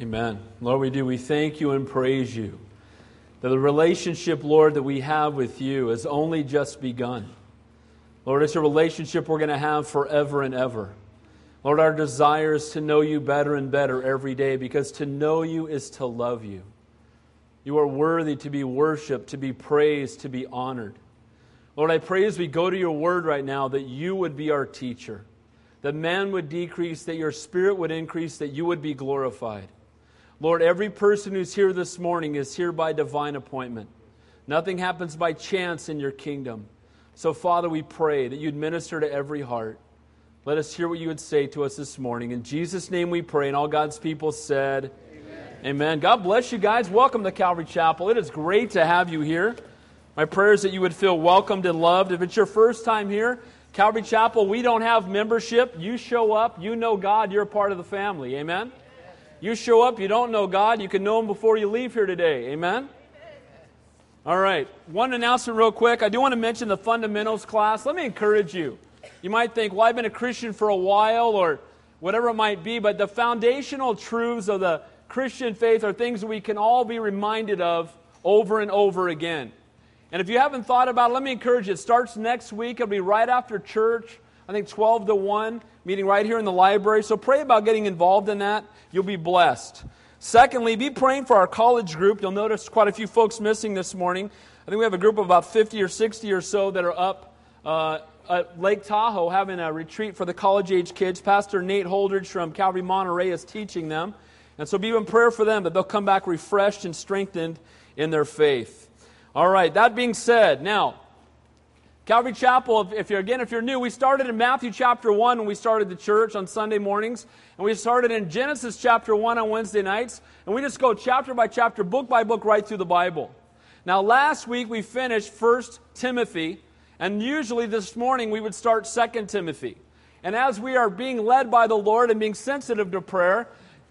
Amen. Lord, we do. We thank you and praise you. That the relationship, Lord, that we have with you has only just begun. Lord, it's a relationship we're going to have forever and ever. Lord, our desire is to know you better and better every day because to know you is to love you. You are worthy to be worshiped, to be praised, to be honored. Lord, I pray as we go to your word right now that you would be our teacher, that man would decrease, that your spirit would increase, that you would be glorified. Lord, every person who's here this morning is here by divine appointment. Nothing happens by chance in your kingdom. So, Father, we pray that you'd minister to every heart. Let us hear what you would say to us this morning. In Jesus' name we pray, and all God's people said, Amen. Amen. God bless you guys. Welcome to Calvary Chapel. It is great to have you here. My prayer is that you would feel welcomed and loved. If it's your first time here, Calvary Chapel, we don't have membership. You show up, you know God, you're a part of the family. Amen. You show up, you don't know God, you can know Him before you leave here today. Amen? All right. One announcement, real quick. I do want to mention the fundamentals class. Let me encourage you. You might think, well, I've been a Christian for a while or whatever it might be, but the foundational truths of the Christian faith are things we can all be reminded of over and over again. And if you haven't thought about it, let me encourage you. It starts next week. It'll be right after church. I think 12 to 1, meeting right here in the library. So pray about getting involved in that. You'll be blessed. Secondly, be praying for our college group. You'll notice quite a few folks missing this morning. I think we have a group of about 50 or 60 or so that are up uh, at Lake Tahoe having a retreat for the college age kids. Pastor Nate Holdridge from Calvary Monterey is teaching them. And so be in prayer for them that they'll come back refreshed and strengthened in their faith. All right, that being said, now, Calvary Chapel, if you're again, if you're new, we started in Matthew chapter 1 when we started the church on Sunday mornings. And we started in Genesis chapter 1 on Wednesday nights. And we just go chapter by chapter, book by book, right through the Bible. Now, last week we finished 1 Timothy. And usually this morning we would start 2 Timothy. And as we are being led by the Lord and being sensitive to prayer,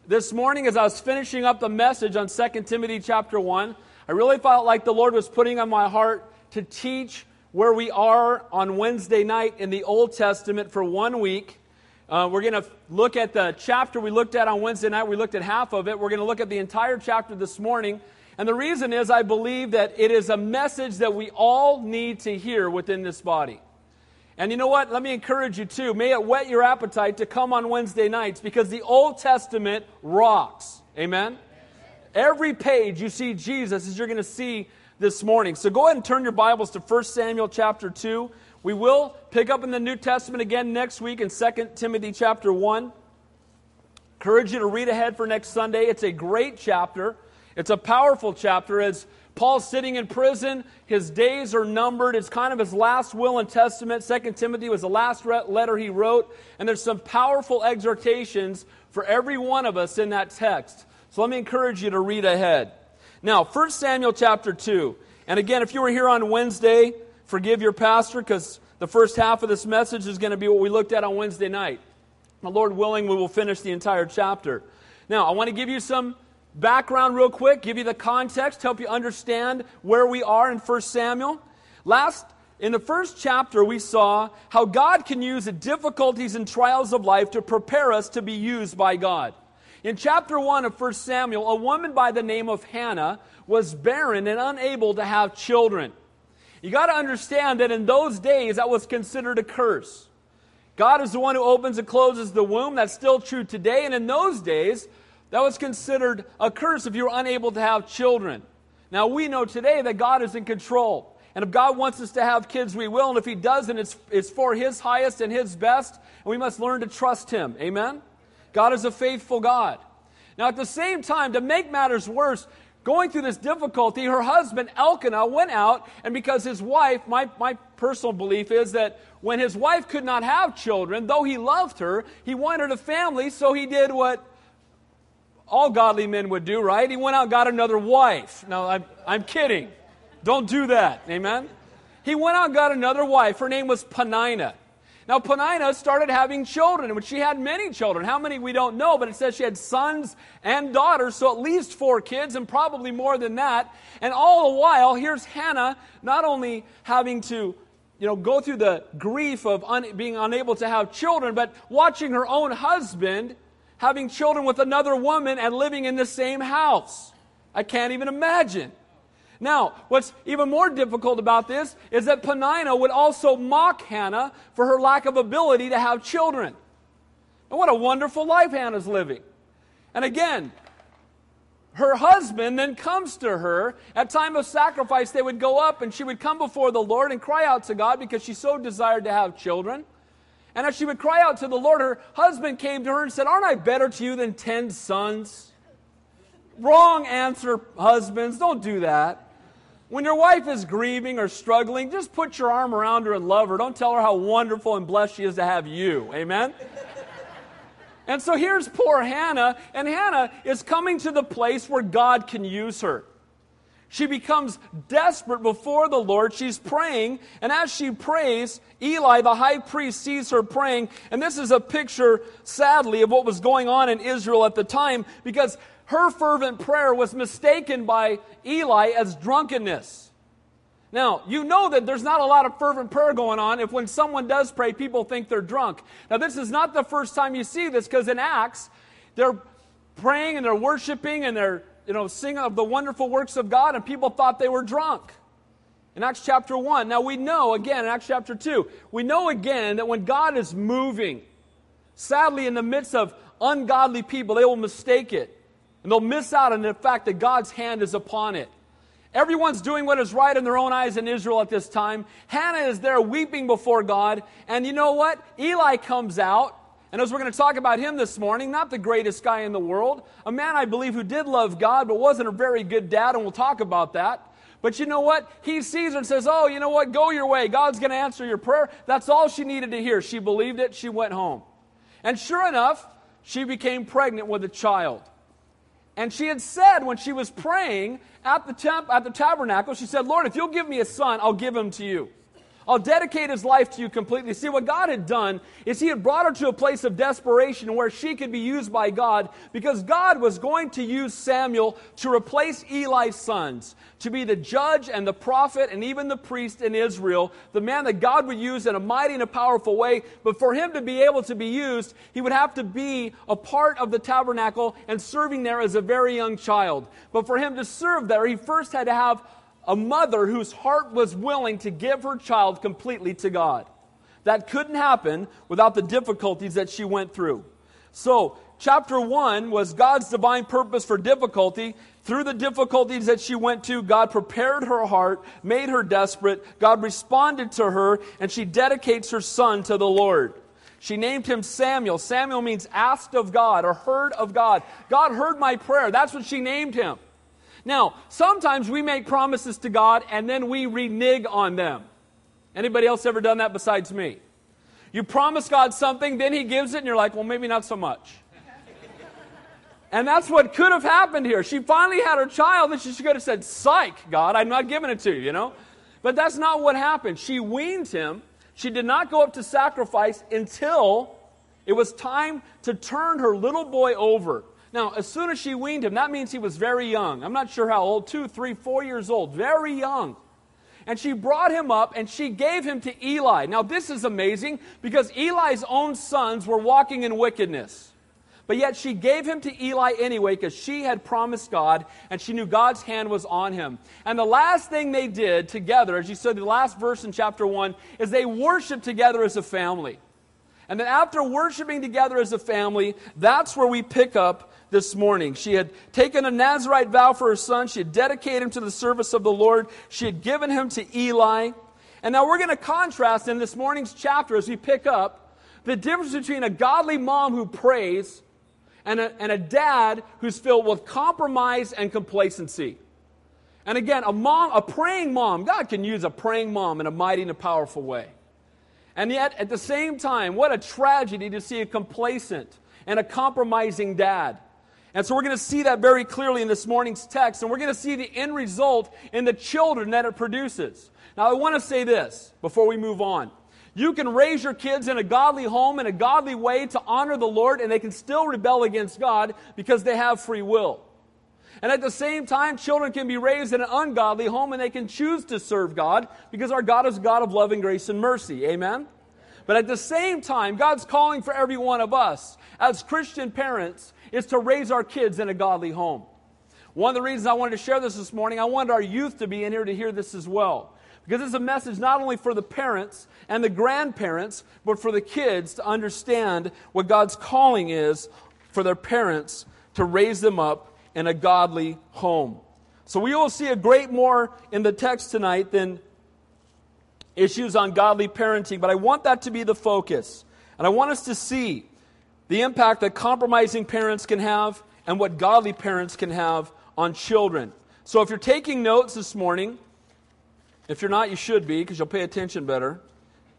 this morning as I was finishing up the message on 2 Timothy chapter 1, I really felt like the Lord was putting on my heart to teach where we are on Wednesday night in the Old Testament for one week. Uh, we're going to look at the chapter we looked at on Wednesday night. We looked at half of it. We're going to look at the entire chapter this morning. And the reason is I believe that it is a message that we all need to hear within this body. And you know what? Let me encourage you too. May it whet your appetite to come on Wednesday nights because the Old Testament rocks. Amen? Every page you see Jesus as you're going to see this morning. So go ahead and turn your Bibles to 1 Samuel chapter 2. We will pick up in the New Testament again next week in 2 Timothy chapter 1. Encourage you to read ahead for next Sunday. It's a great chapter. It's a powerful chapter as Paul's sitting in prison. His days are numbered. It's kind of his last will and testament. 2 Timothy was the last letter he wrote. And there's some powerful exhortations for every one of us in that text. So let me encourage you to read ahead. Now, 1 Samuel chapter 2. And again, if you were here on Wednesday, forgive your pastor because the first half of this message is going to be what we looked at on Wednesday night. The Lord willing, we will finish the entire chapter. Now, I want to give you some background real quick, give you the context, help you understand where we are in 1 Samuel. Last in the first chapter, we saw how God can use the difficulties and trials of life to prepare us to be used by God. In chapter 1 of 1 Samuel, a woman by the name of Hannah was barren and unable to have children. You got to understand that in those days, that was considered a curse. God is the one who opens and closes the womb. That's still true today. And in those days, that was considered a curse if you were unable to have children. Now, we know today that God is in control. And if God wants us to have kids, we will. And if He doesn't, it's, it's for His highest and His best. And we must learn to trust Him. Amen? God is a faithful God. Now, at the same time, to make matters worse, going through this difficulty, her husband Elkanah went out, and because his wife, my, my personal belief is that when his wife could not have children, though he loved her, he wanted a family, so he did what all godly men would do, right? He went out got another wife. Now, I'm, I'm kidding. Don't do that. Amen? He went out got another wife. Her name was Peninnah. Now, Peninnah started having children, which she had many children. How many we don't know, but it says she had sons and daughters, so at least four kids, and probably more than that. And all the while, here's Hannah not only having to you know, go through the grief of un- being unable to have children, but watching her own husband having children with another woman and living in the same house. I can't even imagine. Now, what's even more difficult about this is that Peninnah would also mock Hannah for her lack of ability to have children. And what a wonderful life Hannah's living. And again, her husband then comes to her. At time of sacrifice they would go up and she would come before the lord and cry out to god because she so desired to have children. And as she would cry out to the lord her husband came to her and said aren't i better to you than ten sons? Wrong answer husbands. Don't do that when your wife is grieving or struggling just put your arm around her and love her don't tell her how wonderful and blessed she is to have you amen and so here's poor Hannah, and Hannah is coming to the place where God can use her. She becomes desperate before the Lord. She's praying, and as she prays, Eli, the high priest, sees her praying. And this is a picture, sadly, of what was going on in Israel at the time because her fervent prayer was mistaken by Eli as drunkenness. Now, you know that there's not a lot of fervent prayer going on if when someone does pray, people think they're drunk. Now, this is not the first time you see this because in Acts, they're praying and they're worshiping and they're, you know, singing of the wonderful works of God, and people thought they were drunk. In Acts chapter 1. Now, we know again in Acts chapter 2, we know again that when God is moving, sadly, in the midst of ungodly people, they will mistake it. And they'll miss out on the fact that God's hand is upon it. Everyone's doing what is right in their own eyes in Israel at this time. Hannah is there weeping before God. And you know what? Eli comes out. And as we're going to talk about him this morning, not the greatest guy in the world, a man I believe who did love God but wasn't a very good dad, and we'll talk about that. But you know what? He sees her and says, Oh, you know what? Go your way. God's going to answer your prayer. That's all she needed to hear. She believed it. She went home. And sure enough, she became pregnant with a child. And she had said when she was praying at the, temp, at the tabernacle, she said, Lord, if you'll give me a son, I'll give him to you. I'll dedicate his life to you completely. See, what God had done is he had brought her to a place of desperation where she could be used by God because God was going to use Samuel to replace Eli's sons, to be the judge and the prophet and even the priest in Israel, the man that God would use in a mighty and a powerful way. But for him to be able to be used, he would have to be a part of the tabernacle and serving there as a very young child. But for him to serve there, he first had to have a mother whose heart was willing to give her child completely to God. That couldn't happen without the difficulties that she went through. So, chapter 1 was God's divine purpose for difficulty. Through the difficulties that she went to, God prepared her heart, made her desperate. God responded to her, and she dedicates her son to the Lord. She named him Samuel. Samuel means asked of God or heard of God. God heard my prayer. That's what she named him. Now, sometimes we make promises to God and then we renege on them. Anybody else ever done that besides me? You promise God something, then He gives it, and you're like, well, maybe not so much. and that's what could have happened here. She finally had her child, and she could have said, Psych, God, I'm not giving it to you, you know? But that's not what happened. She weaned him. She did not go up to sacrifice until it was time to turn her little boy over. Now, as soon as she weaned him, that means he was very young. I'm not sure how old, two, three, four years old, very young. And she brought him up and she gave him to Eli. Now, this is amazing because Eli's own sons were walking in wickedness. But yet she gave him to Eli anyway because she had promised God and she knew God's hand was on him. And the last thing they did together, as you said, the last verse in chapter 1, is they worshiped together as a family. And then after worshiping together as a family, that's where we pick up this morning. She had taken a Nazarite vow for her son. She had dedicated him to the service of the Lord. She had given him to Eli. And now we're going to contrast in this morning's chapter as we pick up the difference between a godly mom who prays and a, and a dad who's filled with compromise and complacency. And again, a mom, a praying mom, God can use a praying mom in a mighty and a powerful way. And yet, at the same time, what a tragedy to see a complacent and a compromising dad. And so we're going to see that very clearly in this morning's text, and we're going to see the end result in the children that it produces. Now, I want to say this before we move on. You can raise your kids in a godly home in a godly way to honor the Lord, and they can still rebel against God because they have free will. And at the same time, children can be raised in an ungodly home and they can choose to serve God because our God is a God of love and grace and mercy. Amen? But at the same time, God's calling for every one of us as Christian parents is to raise our kids in a godly home. One of the reasons I wanted to share this this morning, I wanted our youth to be in here to hear this as well. Because it's a message not only for the parents and the grandparents, but for the kids to understand what God's calling is for their parents to raise them up in a godly home. So we will see a great more in the text tonight than issues on godly parenting, but I want that to be the focus. And I want us to see the impact that compromising parents can have and what godly parents can have on children. So if you're taking notes this morning, if you're not, you should be because you'll pay attention better.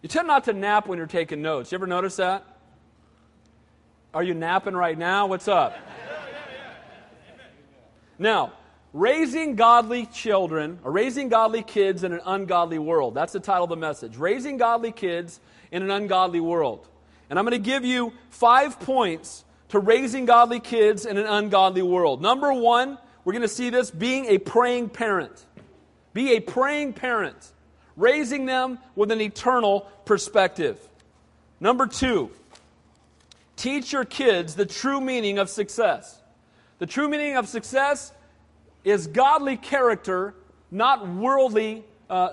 You tend not to nap when you're taking notes. You ever notice that? Are you napping right now? What's up? Now, raising godly children, or raising godly kids in an ungodly world. That's the title of the message. Raising godly kids in an ungodly world. And I'm going to give you five points to raising godly kids in an ungodly world. Number one, we're going to see this being a praying parent. Be a praying parent, raising them with an eternal perspective. Number two, teach your kids the true meaning of success. The true meaning of success is godly character, not worldly uh,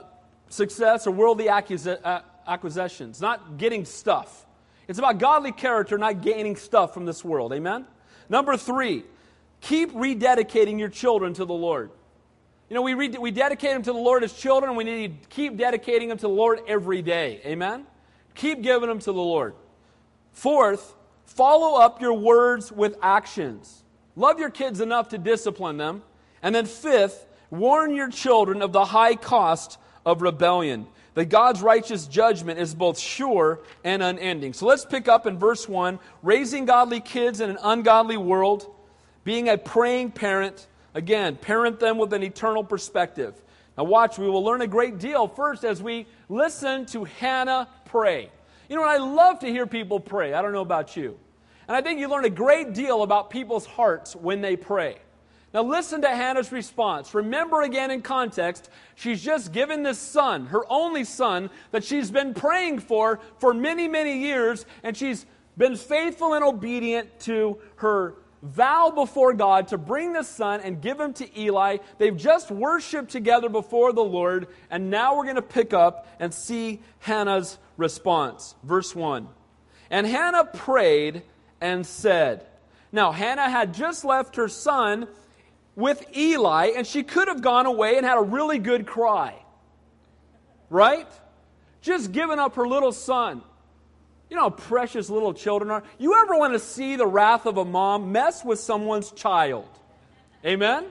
success or worldly uh, acquisitions, not getting stuff. It's about godly character, not gaining stuff from this world. Amen? Number three, keep rededicating your children to the Lord. You know, we, re- we dedicate them to the Lord as children, we need to keep dedicating them to the Lord every day. Amen? Keep giving them to the Lord. Fourth, follow up your words with actions. Love your kids enough to discipline them. And then fifth, warn your children of the high cost of rebellion. That God's righteous judgment is both sure and unending. So let's pick up in verse 1 raising godly kids in an ungodly world, being a praying parent Again, parent them with an eternal perspective. Now, watch, we will learn a great deal first as we listen to Hannah pray. You know, I love to hear people pray. I don't know about you. And I think you learn a great deal about people's hearts when they pray. Now, listen to Hannah's response. Remember again in context, she's just given this son, her only son, that she's been praying for for many, many years, and she's been faithful and obedient to her vow before God to bring this son and give him to Eli. They've just worshiped together before the Lord, and now we're going to pick up and see Hannah's response. Verse 1. And Hannah prayed and said, Now, Hannah had just left her son with Eli, and she could have gone away and had a really good cry. Right? Just given up her little son. You know how precious little children are? You ever want to see the wrath of a mom mess with someone's child? Amen?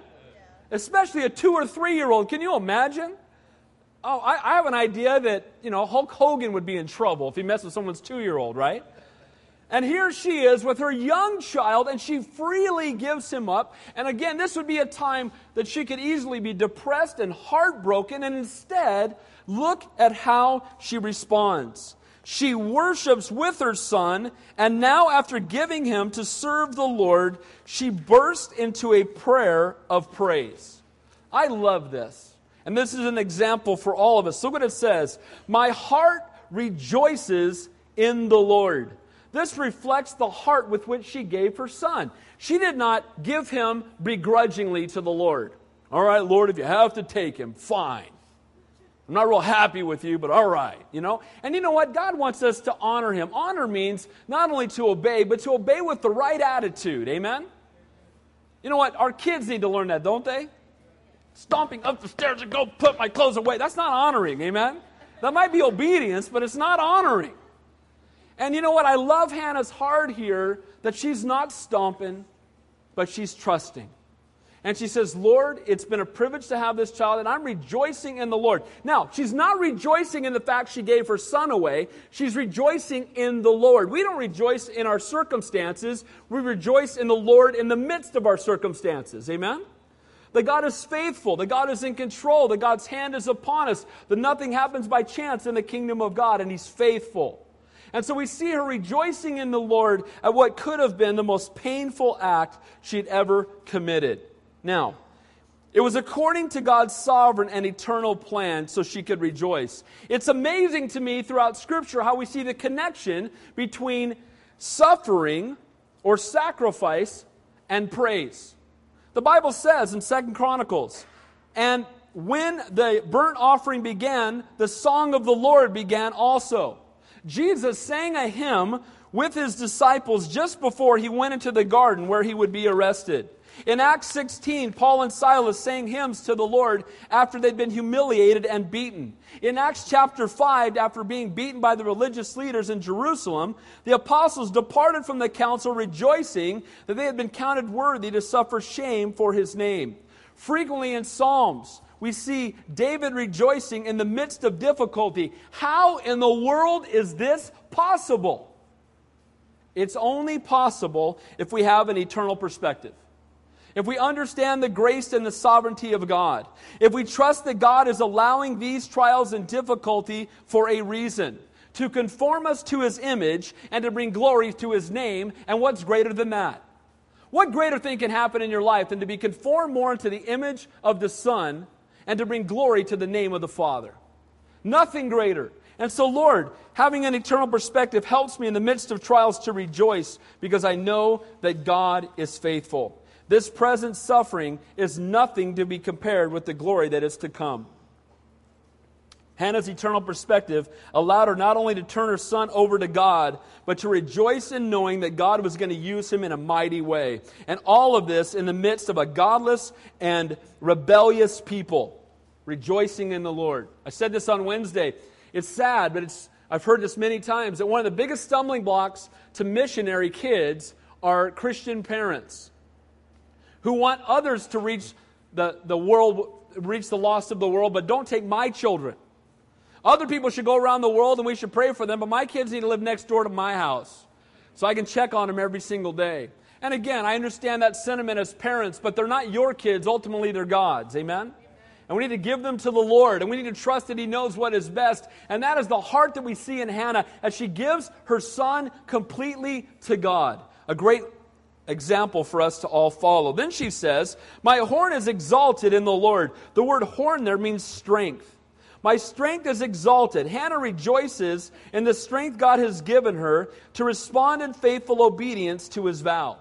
Especially a two or three year old. Can you imagine? Oh, I, I, have an idea that, you know, Hulk Hogan would be in trouble if he messed with someone's two year old, right? And here she is with her young child, and she freely gives him up. And again, this would be a time that she could easily be depressed and heartbroken, and instead, look at how she responds. She worships with her son, and now, after giving him to serve the Lord, she burst into a prayer of praise. I love this. And this is an example for all of us. Look what it says My heart rejoices in the Lord. This reflects the heart with which she gave her son. She did not give him begrudgingly to the Lord. All right, Lord, if you have to take him, fine. I'm not real happy with you, but all right, you know? And you know what? God wants us to honor Him. Honor means not only to obey, but to obey with the right attitude. Amen? You know what? Our kids need to learn that, don't they? Stomping up the stairs and go put my clothes away. That's not honoring. Amen? That might be obedience, but it's not honoring. And you know what? I love Hannah's heart here that she's not stomping, but she's trusting. And she says, Lord, it's been a privilege to have this child, and I'm rejoicing in the Lord. Now, she's not rejoicing in the fact she gave her son away. She's rejoicing in the Lord. We don't rejoice in our circumstances, we rejoice in the Lord in the midst of our circumstances. Amen? That God is faithful, that God is in control, that God's hand is upon us, that nothing happens by chance in the kingdom of God, and He's faithful. And so we see her rejoicing in the Lord at what could have been the most painful act she'd ever committed. Now, It was according to God's sovereign and eternal plan so she could rejoice. It's amazing to me throughout Scripture how we see the connection between suffering or sacrifice and praise. The Bible says in Second Chronicles, and when the burnt offering began, the song of the Lord began also. Jesus sang a hymn with his disciples just before he went into the garden where he would be arrested. In Acts 16, Paul and Silas sang hymns to the Lord after they'd been humiliated and beaten. In Acts chapter 5, after being beaten by the religious leaders in Jerusalem, the apostles departed from the council rejoicing that they had been counted worthy to suffer shame for his name. Frequently in Psalms, we see David rejoicing in the midst of difficulty. How in the world is this possible? It's only possible if we have an eternal perspective if we understand the grace and the sovereignty of God, if we trust that God is allowing these trials and difficulty for a reason, to conform us to his image and to bring glory to his name, and what's greater than that? What greater thing can happen in your life than to be conformed more into the image of the Son and to bring glory to the name of the Father? Nothing greater. And so, Lord, having an eternal perspective helps me in the midst of trials to rejoice because I know that God is faithful. This present suffering is nothing to be compared with the glory that is to come. Hannah's eternal perspective allowed her not only to turn her son over to God, but to rejoice in knowing that God was going to use him in a mighty way. And all of this in the midst of a godless and rebellious people, rejoicing in the Lord. I said this on Wednesday. It's sad, but it's, I've heard this many times that one of the biggest stumbling blocks to missionary kids are Christian parents who want others to reach the, the world, reach the lost of the world, but don't take my children. Other people should go around the world and we should pray for them, but my kids need to live next door to my house so I can check on them every single day. And again, I understand that sentiment as parents, but they're not your kids. Ultimately, they're God's. Amen? And we need to give them to the Lord, and we need to trust that He knows what is best. And that is the heart that we see in Hannah as she gives her son completely to God. A great example for us to all follow. Then she says, My horn is exalted in the Lord. The word horn there means strength. My strength is exalted. Hannah rejoices in the strength God has given her to respond in faithful obedience to his vow.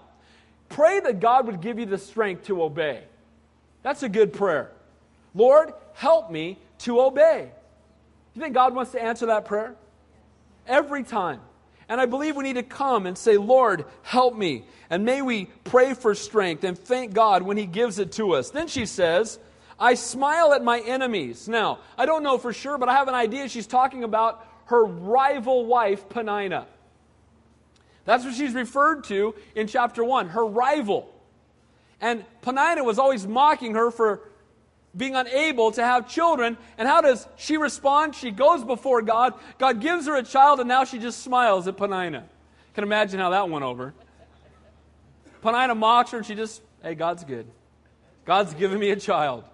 Pray that God would give you the strength to obey. That's a good prayer. Lord, help me to obey. You think God wants to answer that prayer? Every time. And I believe we need to come and say, Lord, help me. And may we pray for strength and thank God when He gives it to us. Then she says, I smile at my enemies. Now, I don't know for sure, but I have an idea she's talking about her rival wife, Peninnah. That's what she's referred to in chapter 1, her rival. And Peninnah was always mocking her for being unable to have children. And how does she respond? She goes before God. God gives her a child, and now she just smiles at Peninnah. Can imagine how that went over. Peninnah mocks her, and she just, hey, God's good. God's given me a child.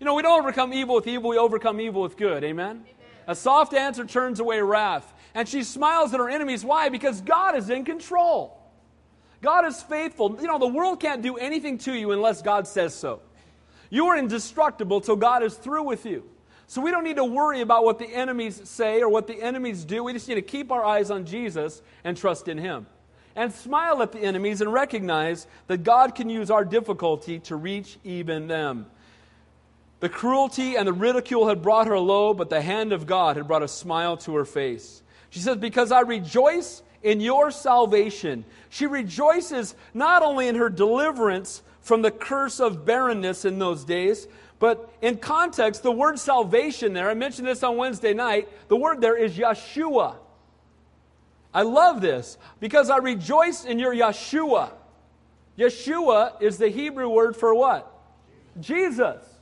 You know, we don't overcome evil with evil, we overcome evil with good. Amen? Amen? A soft answer turns away wrath. And she smiles at her enemies. Why? Because God is in control. God is faithful. You know, the world can't do anything to you unless God says so. You are indestructible till God is through with you. So we don't need to worry about what the enemies say or what the enemies do. We just need to keep our eyes on Jesus and trust in Him. And smile at the enemies and recognize that God can use our difficulty to reach even them. The cruelty and the ridicule had brought her low, but the hand of God had brought a smile to her face. She says, Because I rejoice in your salvation. She rejoices not only in her deliverance, from the curse of barrenness in those days. But in context, the word salvation there, I mentioned this on Wednesday night, the word there is Yeshua. I love this because I rejoice in your Yeshua. Yeshua is the Hebrew word for what? Jesus.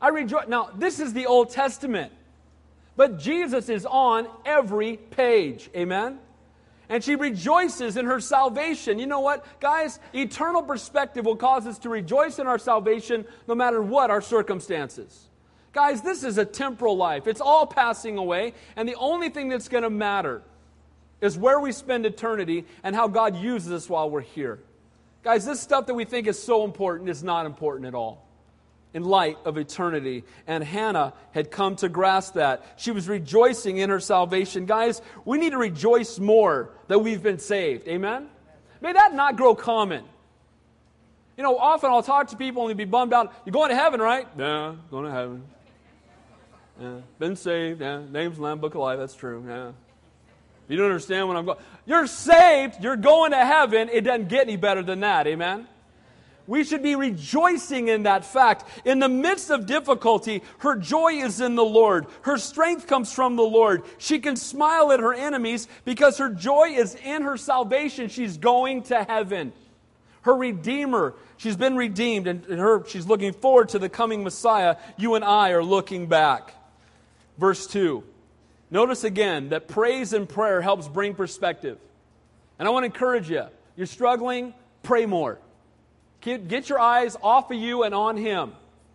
I rejoice. Now, this is the Old Testament, but Jesus is on every page. Amen? and she rejoices in her salvation. You know what, guys? Eternal perspective will cause us to rejoice in our salvation no matter what our circumstances. Guys, this is a temporal life. It's all passing away, and the only thing that's going to matter is where we spend eternity and how God uses us while we're here. Guys, this stuff that we think is so important is not important at all. In light of eternity. And Hannah had come to grasp that. She was rejoicing in her salvation. Guys, we need to rejoice more that we've been saved. Amen? May that not grow common. You know, often I'll talk to people and they'll be bummed out. You're going to heaven, right? Yeah, going to heaven. Yeah, been saved. Yeah, name's Lamb Book of Life. That's true. Yeah. You don't understand what I'm going. You're saved. You're going to heaven. It doesn't get any better than that. Amen. We should be rejoicing in that fact. In the midst of difficulty, her joy is in the Lord. Her strength comes from the Lord. She can smile at her enemies because her joy is in her salvation. She's going to heaven. Her Redeemer, she's been redeemed, and her, she's looking forward to the coming Messiah. You and I are looking back. Verse 2. Notice again that praise and prayer helps bring perspective. And I want to encourage you. You're struggling, pray more. Get your eyes off of you and on Him.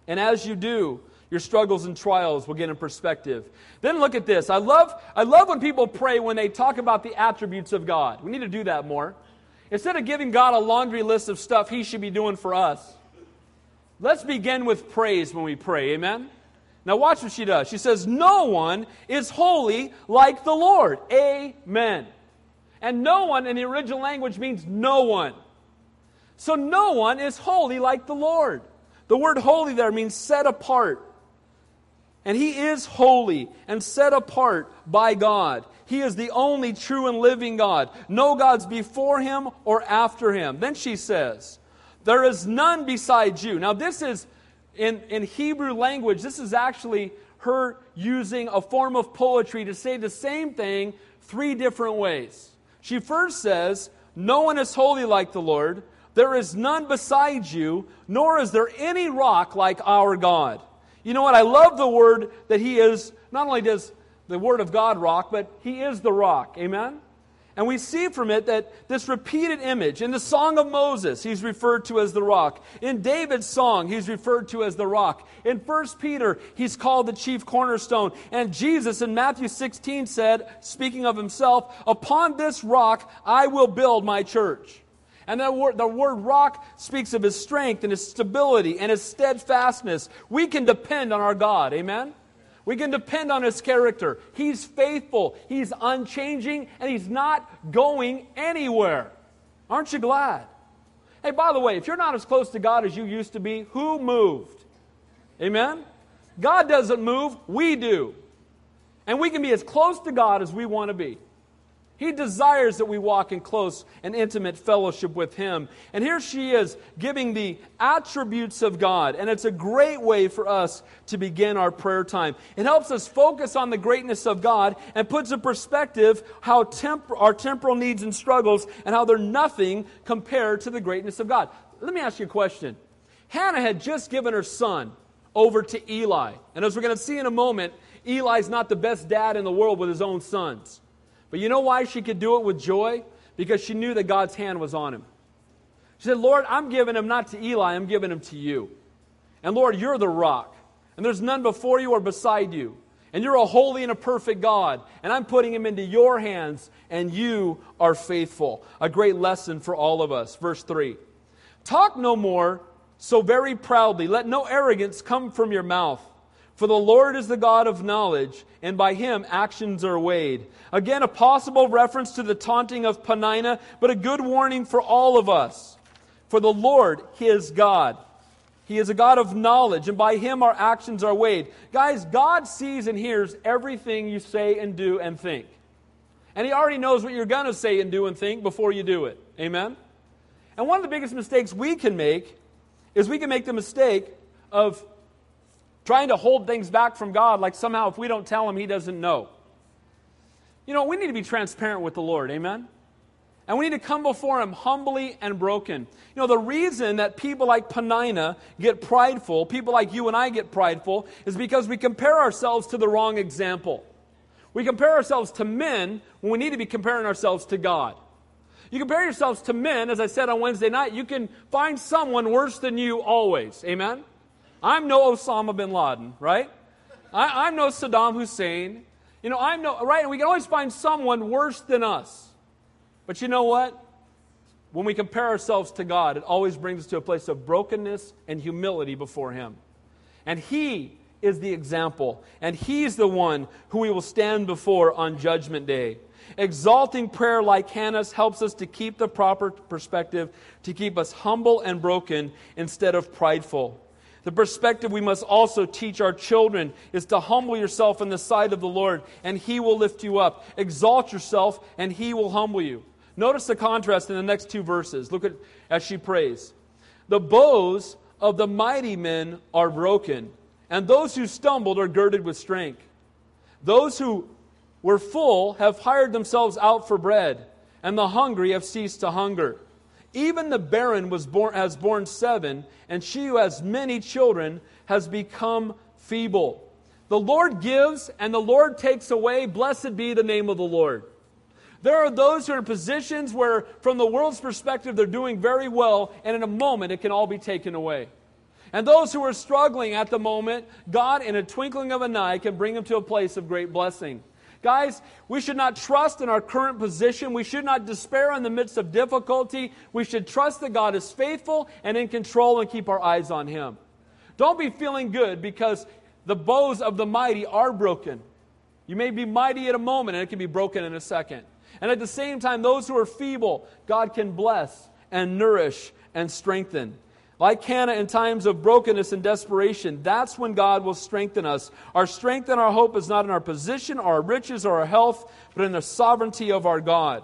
And as you do, your struggles and trials will get in perspective. Then look at this. I love, I love when people pray when they talk about the attributes of God. We need to do that more. Instead of giving God a laundry list of stuff He should be doing for us, let's begin with praise when we pray. Amen? Now, watch what she does. She says, No one is holy like the Lord. Amen. And no one in the original language means no one. So no one is holy like the Lord. The word holy there means set apart. And he is holy and set apart by God. He is the only true and living God. No gods before him or after him. Then she says, There is none besides you. Now, this is, in, in Hebrew language, this is actually her using a form of poetry to say the same thing three different ways. She first says, No one is holy like the Lord. There is none beside you, nor is there any rock like our God. You know what? I love the word that He is, not only does the Word of God rock, but He is the rock. Amen? And we see from it that this repeated image, in the Song of Moses, he's referred to as the rock. In David's song, he's referred to as the rock. In 1 Peter, he's called the chief cornerstone. And Jesus in Matthew 16 said, speaking of himself, Upon this rock I will build my church. And the word, the word rock speaks of his strength and his stability and his steadfastness. We can depend on our God. Amen? We can depend on his character. He's faithful, he's unchanging, and he's not going anywhere. Aren't you glad? Hey, by the way, if you're not as close to God as you used to be, who moved? Amen? God doesn't move, we do. And we can be as close to God as we want to be. He desires that we walk in close and intimate fellowship with Him. And here she is giving the attributes of God. And it's a great way for us to begin our prayer time. It helps us focus on the greatness of God and puts in perspective how temp- our temporal needs and struggles and how they're nothing compared to the greatness of God. Let me ask you a question. Hannah had just given her son over to Eli. And as we're going to see in a moment, Eli's not the best dad in the world with his own sons. But you know why she could do it with joy? Because she knew that God's hand was on him. She said, Lord, I'm giving him not to Eli, I'm giving him to you. And Lord, you're the rock, and there's none before you or beside you. And you're a holy and a perfect God. And I'm putting him into your hands, and you are faithful. A great lesson for all of us. Verse 3 Talk no more so very proudly. Let no arrogance come from your mouth. For the Lord is the God of knowledge, and by him actions are weighed. Again, a possible reference to the taunting of Peninnah, but a good warning for all of us. For the Lord, is God. He is a God of knowledge, and by him our actions are weighed. Guys, God sees and hears everything you say and do and think. And he already knows what you're going to say and do and think before you do it. Amen? And one of the biggest mistakes we can make is we can make the mistake of trying to hold things back from God, like somehow if we don't tell him, he doesn't know. You know, we need to be transparent with the Lord, amen? And we need to come before him humbly and broken. You know, the reason that people like Peninnah get prideful, people like you and I get prideful, is because we compare ourselves to the wrong example. We compare ourselves to men when we need to be comparing ourselves to God. You compare yourselves to men, as I said on Wednesday night, you can find someone worse than you always. Amen? I'm no Osama bin Laden, right? I, am no Saddam Hussein. You know, I'm no, right? And we can always find someone worse than us. But you know what? When we compare ourselves to God, it always brings us to a place of brokenness and humility before Him. And He is the example, and He's the one who we will stand before on Judgment Day. Exalting prayer like Hannah's helps us to keep the proper perspective, to keep us humble and broken instead of prideful. The perspective we must also teach our children is to humble yourself in the sight of the Lord, and He will lift you up. Exalt yourself, and He will humble you. Notice the contrast in the next two verses. Look at as she prays. The bows of the mighty men are broken, and those who stumbled are girded with strength. Those who were full have hired themselves out for bread, and the hungry have ceased to hunger. Even the barren was born, has borne seven, and she who has many children has become feeble. The Lord gives, and the Lord takes away. Blessed be the name of the Lord. There are those who are in positions where, from the world's perspective, they're doing very well, and in a moment, it can all be taken away. And those who are struggling at the moment, God, in a twinkling of an eye, can bring them to a place of great blessing. Guys, we should not trust in our current position. We should not despair in the midst of difficulty. We should trust that God is faithful and in control and keep our eyes on Him. Don't be feeling good because the bows of the mighty are broken. You may be mighty at a moment and it can be broken in a second. And at the same time, those who are feeble, God can bless and nourish and strengthen. Like Hannah in times of brokenness and desperation, that's when God will strengthen us. Our strength and our hope is not in our position, our riches, or our health, but in the sovereignty of our God.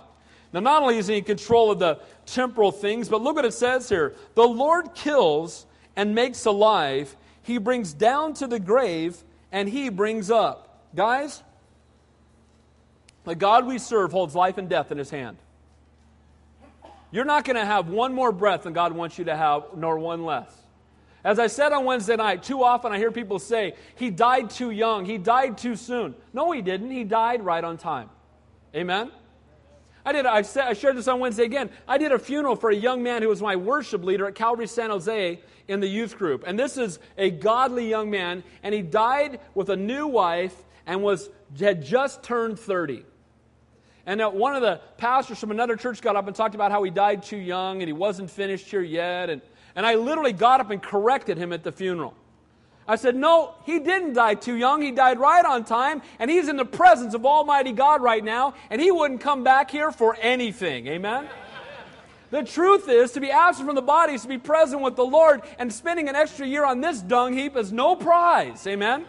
Now, not only is He in control of the temporal things, but look what it says here The Lord kills and makes alive, He brings down to the grave, and He brings up. Guys, the God we serve holds life and death in His hand. You're not going to have one more breath than God wants you to have, nor one less. As I said on Wednesday night, too often I hear people say, He died too young, He died too soon. No, He didn't. He died right on time. Amen? I did. I, said, I shared this on Wednesday again. I did a funeral for a young man who was my worship leader at Calvary San Jose in the youth group. And this is a godly young man, and he died with a new wife and was had just turned 30. And uh, one of the pastors from another church got up and talked about how he died too young and he wasn't finished here yet. And, and I literally got up and corrected him at the funeral. I said, No, he didn't die too young. He died right on time, and he's in the presence of Almighty God right now, and he wouldn't come back here for anything. Amen? The truth is, to be absent from the body is to be present with the Lord, and spending an extra year on this dung heap is no prize. Amen?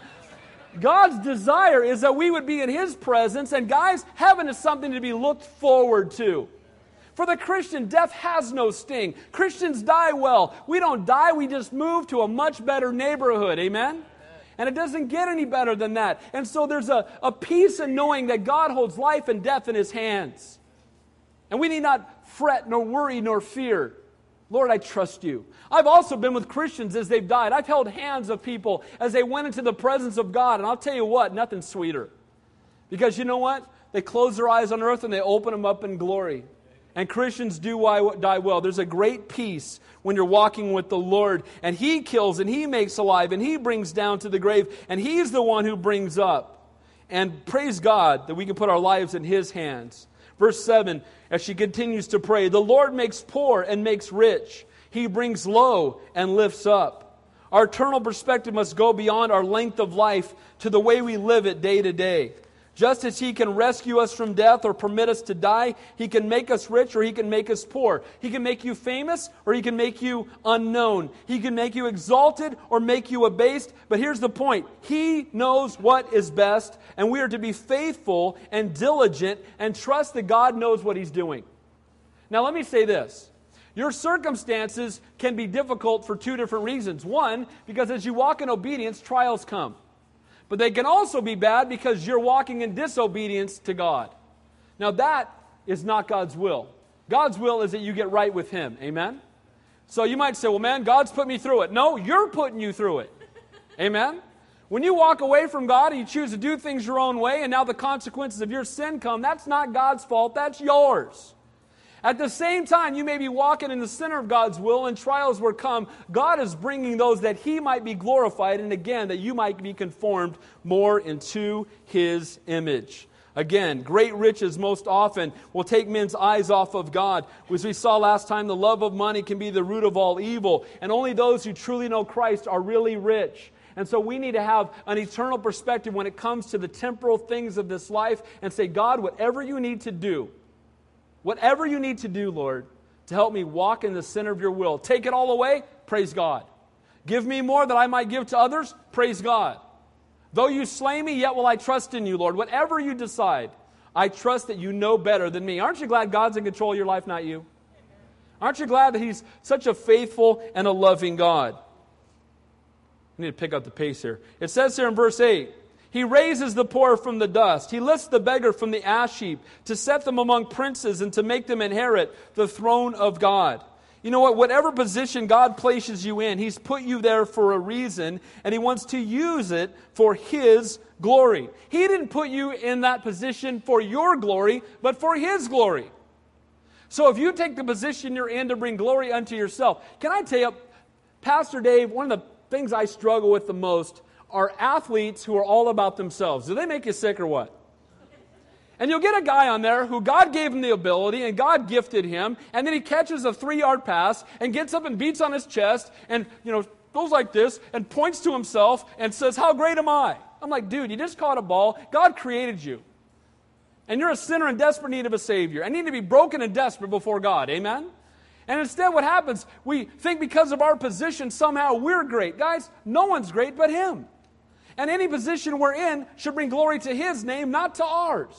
God's desire is that we would be in His presence, and guys, heaven is something to be looked forward to. For the Christian, death has no sting. Christians die well. We don't die, we just move to a much better neighborhood. Amen? And it doesn't get any better than that. And so there's a, a peace in knowing that God holds life and death in His hands. And we need not fret, nor worry, nor fear. Lord, I trust you. I've also been with Christians as they've died. I've held hands of people as they went into the presence of God. And I'll tell you what, nothing sweeter. Because you know what? They close their eyes on earth and they open them up in glory. And Christians do die well. There's a great peace when you're walking with the Lord. And He kills and He makes alive and He brings down to the grave. And He's the one who brings up. And praise God that we can put our lives in His hands. Verse 7, as she continues to pray, the Lord makes poor and makes rich. He brings low and lifts up. Our eternal perspective must go beyond our length of life to the way we live it day to day. Just as He can rescue us from death or permit us to die, He can make us rich or He can make us poor. He can make you famous or He can make you unknown. He can make you exalted or make you abased. But here's the point He knows what is best, and we are to be faithful and diligent and trust that God knows what He's doing. Now, let me say this. Your circumstances can be difficult for two different reasons. One, because as you walk in obedience, trials come. But they can also be bad because you're walking in disobedience to God. Now, that is not God's will. God's will is that you get right with Him. Amen? So you might say, well, man, God's put me through it. No, you're putting you through it. Amen? When you walk away from God and you choose to do things your own way, and now the consequences of your sin come, that's not God's fault, that's yours. At the same time, you may be walking in the center of God's will and trials will come. God is bringing those that He might be glorified and again, that you might be conformed more into His image. Again, great riches most often will take men's eyes off of God. As we saw last time, the love of money can be the root of all evil, and only those who truly know Christ are really rich. And so we need to have an eternal perspective when it comes to the temporal things of this life and say, God, whatever you need to do, whatever you need to do, Lord, to help me walk in the center of your will. Take it all away, praise God. Give me more that I might give to others, praise God. Though you slay me, yet will I trust in you, Lord. Whatever you decide, I trust that you know better than me. Aren't you glad God's in control of your life, not you? Aren't you glad that He's such a faithful and a loving God? I need to pick up the pace here. It says here in verse 8 He raises the poor from the dust, He lifts the beggar from the ash heap to set them among princes and to make them inherit the throne of God. You know what? Whatever position God places you in, He's put you there for a reason, and He wants to use it for His glory. He didn't put you in that position for your glory, but for His glory. So if you take the position you're in to bring glory unto yourself, can I tell you, Pastor Dave, one of the things I struggle with the most are athletes who are all about themselves. Do they make you sick or what? And you'll get a guy on there who God gave him the ability and God gifted him, and then he catches a three yard pass and gets up and beats on his chest and, you know, goes like this and points to himself and says, How great am I? I'm like, dude, you just caught a ball. God created you. And you're a sinner in desperate need of a Savior. I need to be broken and desperate before God. Amen? And instead, what happens? We think because of our position, somehow we're great. Guys, no one's great but Him. And any position we're in should bring glory to His name, not to ours.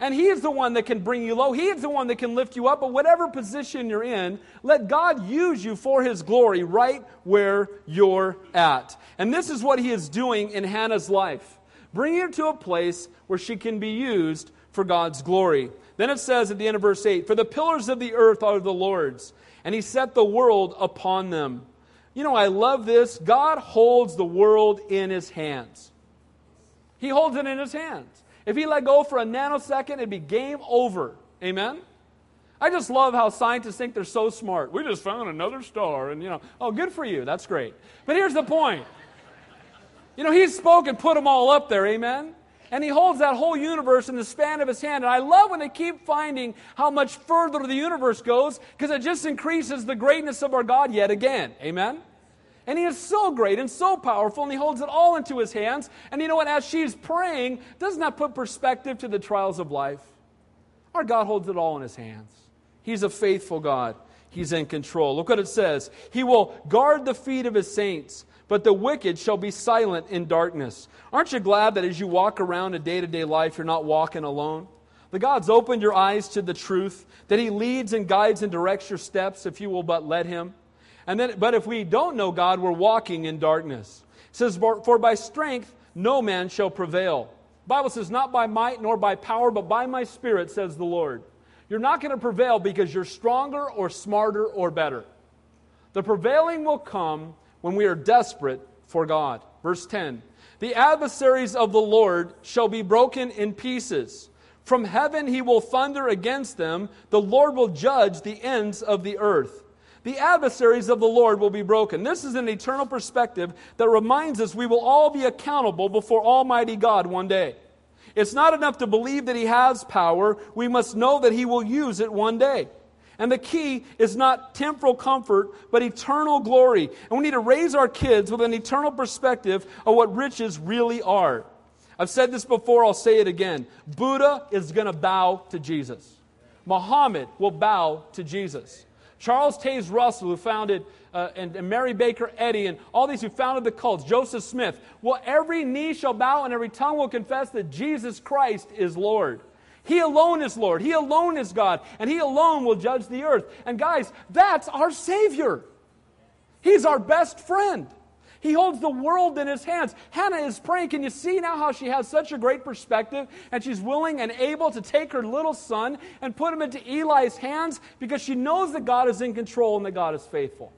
And He is the one that can bring you low. He is the one that can lift you up. But whatever position you're in, let God use you for His glory right where you're at. And this is what He is doing in Hannah's life, bringing her to a place where she can be used for God's glory. Then it says at the end of verse 8 For the pillars of the earth are the Lord's, and He set the world upon them. You know, I love this. God holds the world in His hands. He holds it in His hands. If he let go for a nanosecond, it'd be game over. Amen? I just love how scientists think they're so smart. We just found another star, and you know, oh, good for you. That's great. But here's the point. You know, he spoke and put them all up there. Amen? And he holds that whole universe in the span of his hand. And I love when they keep finding how much further the universe goes because it just increases the greatness of our God yet again. Amen? And he is so great and so powerful, and he holds it all into his hands. And you know what? As she's praying, doesn't that put perspective to the trials of life? Our God holds it all in his hands. He's a faithful God. He's in control. Look what it says He will guard the feet of his saints, but the wicked shall be silent in darkness. Aren't you glad that as you walk around a day to day life, you're not walking alone? The God's opened your eyes to the truth, that He leads and guides and directs your steps if you will but let Him. And then, but if we don't know God, we're walking in darkness. It says, For by strength no man shall prevail. The Bible says, Not by might nor by power, but by my spirit, says the Lord. You're not going to prevail because you're stronger or smarter or better. The prevailing will come when we are desperate for God. Verse 10 The adversaries of the Lord shall be broken in pieces. From heaven he will thunder against them. The Lord will judge the ends of the earth the adversaries of the Lord will be broken. This is an eternal perspective that reminds us we will all be accountable before Almighty God one day. It's not enough to believe that He has power, we must know that He will use it one day. And the key is not temporal comfort, but eternal glory. And we need to raise our kids with an eternal perspective of what riches really are. I've said this before, I'll say it again. Buddha is going to bow to Jesus. Muhammad will bow to Jesus. Charles Taze Russell, who founded, uh, and, and, Mary Baker Eddy, and all these who founded the cults, Joseph Smith, well, every knee shall bow and every tongue will confess that Jesus Christ is Lord. He alone is Lord. He alone is God. And He alone will judge the earth. And guys, that's our Savior. He's our best friend. He holds the world in his hands. Hannah is praying. Can you see now how she has such a great perspective? And she's willing and able to take her little son and put him into Eli's hands because she knows that God is in control and that God is faithful.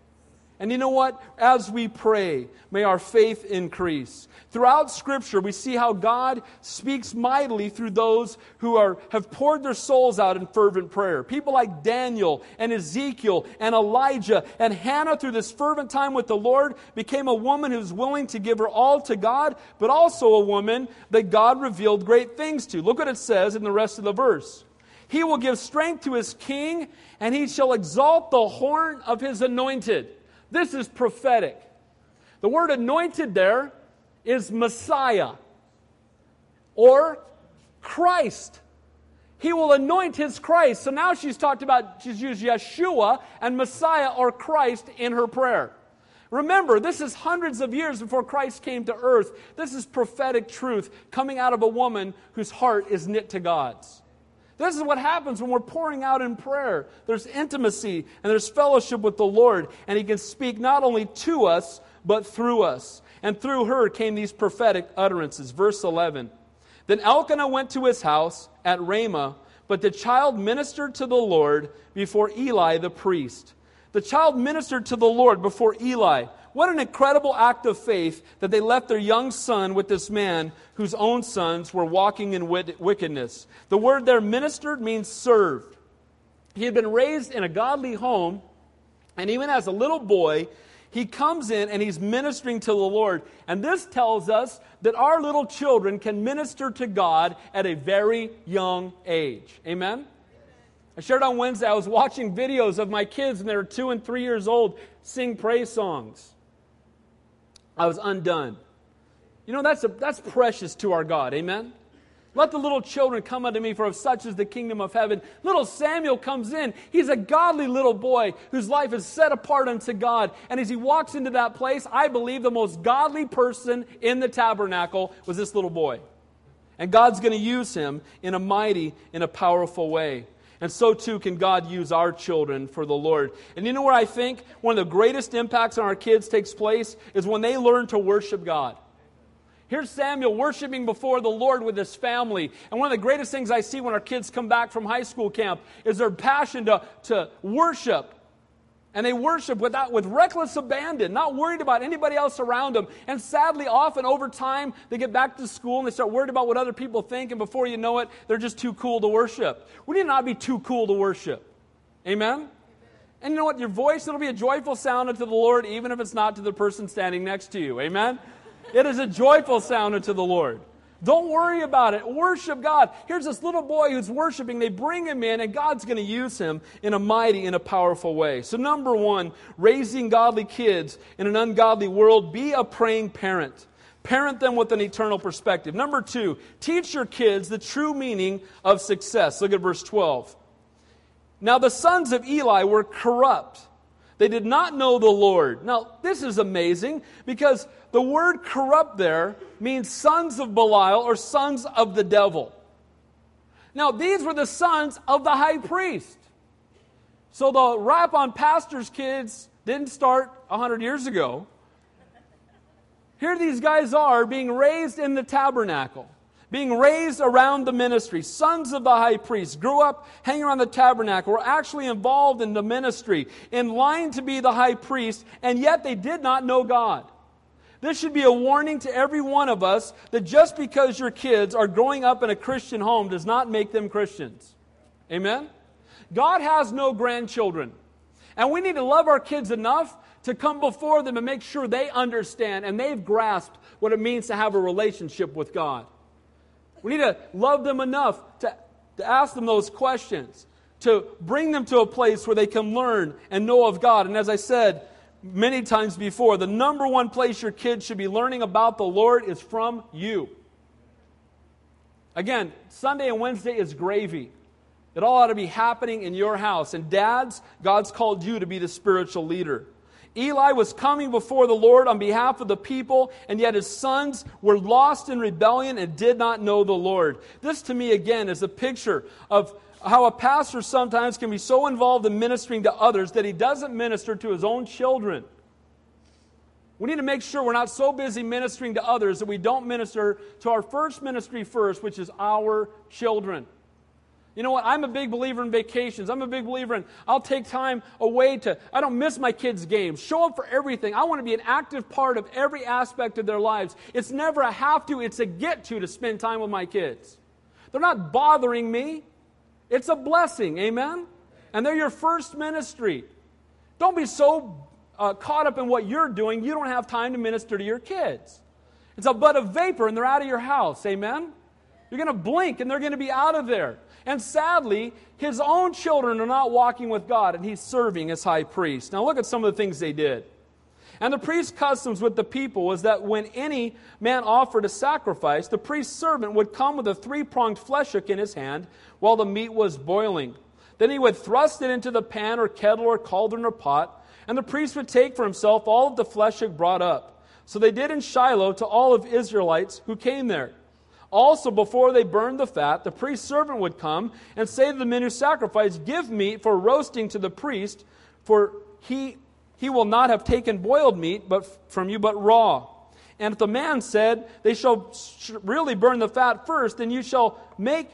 And you know what? As we pray, may our faith increase. Throughout Scripture, we see how God speaks mightily through those who are, have poured their souls out in fervent prayer. People like Daniel and Ezekiel and Elijah and Hannah, through this fervent time with the Lord, became a woman who's willing to give her all to God, but also a woman that God revealed great things to. Look what it says in the rest of the verse. He will give strength to his king, and he shall exalt the horn of his anointed. This is prophetic. The word anointed there is Messiah or Christ. He will anoint his Christ. So now she's talked about, she's used Yeshua and Messiah or Christ in her prayer. Remember, this is hundreds of years before Christ came to earth. This is prophetic truth coming out of a woman whose heart is knit to God's. This is what happens when we're pouring out in prayer. There's intimacy and there's fellowship with the Lord, and He can speak not only to us, but through us. And through her came these prophetic utterances. Verse 11 Then Elkanah went to his house at Ramah, but the child ministered to the Lord before Eli the priest. The child ministered to the Lord before Eli. What an incredible act of faith that they left their young son with this man whose own sons were walking in wickedness. The word there, ministered, means served. He had been raised in a godly home, and even as a little boy, he comes in and he's ministering to the Lord. And this tells us that our little children can minister to God at a very young age. Amen? I shared on Wednesday, I was watching videos of my kids, and they were two and three years old, sing praise songs. I was undone. You know, that's, a, that's precious to our God. Amen? Let the little children come unto me, for of such is the kingdom of heaven. Little Samuel comes in. He's a godly little boy whose life is set apart unto God. And as he walks into that place, I believe the most godly person in the tabernacle was this little boy. And God's going to use him in a mighty, in a powerful way. And so too can God use our children for the Lord. And you know where I think one of the greatest impacts on our kids takes place is when they learn to worship God. Here's Samuel worshiping before the Lord with his family. And one of the greatest things I see when our kids come back from high school camp is their passion to, to worship. And they worship without, with reckless abandon, not worried about anybody else around them. And sadly, often over time, they get back to school and they start worried about what other people think. And before you know it, they're just too cool to worship. We need not be too cool to worship. Amen? And you know what? Your voice, it'll be a joyful sound unto the Lord, even if it's not to the person standing next to you. Amen? It is a joyful sound unto the Lord. Don't worry about it. Worship God. Here's this little boy who's worshiping. They bring him in, and God's going to use him in a mighty, in a powerful way. So, number one, raising godly kids in an ungodly world, be a praying parent. Parent them with an eternal perspective. Number two, teach your kids the true meaning of success. Look at verse 12. Now, the sons of Eli were corrupt. They did not know the Lord. Now, this is amazing because the word corrupt there means sons of Belial or sons of the devil. Now, these were the sons of the high priest. So the rap on pastors' kids didn't start 100 years ago. Here these guys are being raised in the tabernacle, being raised around the ministry. Sons of the high priest grew up hanging around the tabernacle, were actually involved in the ministry, in line to be the high priest, and yet they did not know God. This should be a warning to every one of us that just because your kids are growing up in a Christian home does not make them Christians. Amen? God has no grandchildren. And we need to love our kids enough to come before them and make sure they understand and they've grasped what it means to have a relationship with God. We need to love them enough to, to ask them those questions, to bring them to a place where they can learn and know of God. And as I said, many times before, the number one place your kids should be learning about the Lord is from you. Again, Sunday and Wednesday is gravy. It all ought to be happening in your house. And dads, God's called you to be the spiritual leader. Eli was coming before the Lord on behalf of the people, and yet his sons were lost in rebellion and did not know the Lord. This, to me, again, is a picture of how a pastor sometimes can be so involved in ministering to others that he doesn't minister to his own children. We need to make sure we're not so busy ministering to others that we don't minister to our first ministry first, which is our children. You know what? I'm a big believer in vacations. I'm a big believer in I'll take time away to, I don't miss my kids' games. Show up for everything. I want to be an active part of every aspect of their lives. It's never a have to, it's a get to to spend time with my kids. They're not bothering me. It's a blessing, amen? And they're your first ministry. Don't be so uh, caught up in what you're doing, you don't have time to minister to your kids. It's a bud of vapor and they're out of your house, amen? You're going to blink and they're going to be out of there. And sadly, his own children are not walking with God and he's serving as high priest. Now look at some of the things they did. And the priest's customs with the people was that when any man offered a sacrifice, the priest's servant would come with a three pronged flesh hook in his hand while the meat was boiling. Then he would thrust it into the pan or kettle or cauldron or pot, and the priest would take for himself all of the flesh hook brought up. So they did in Shiloh to all of Israelites who came there. Also, before they burned the fat, the priest's servant would come and say to the men who sacrificed, Give meat for roasting to the priest, for he he will not have taken boiled meat but from you, but raw. And if the man said, They shall really burn the fat first, then you shall make,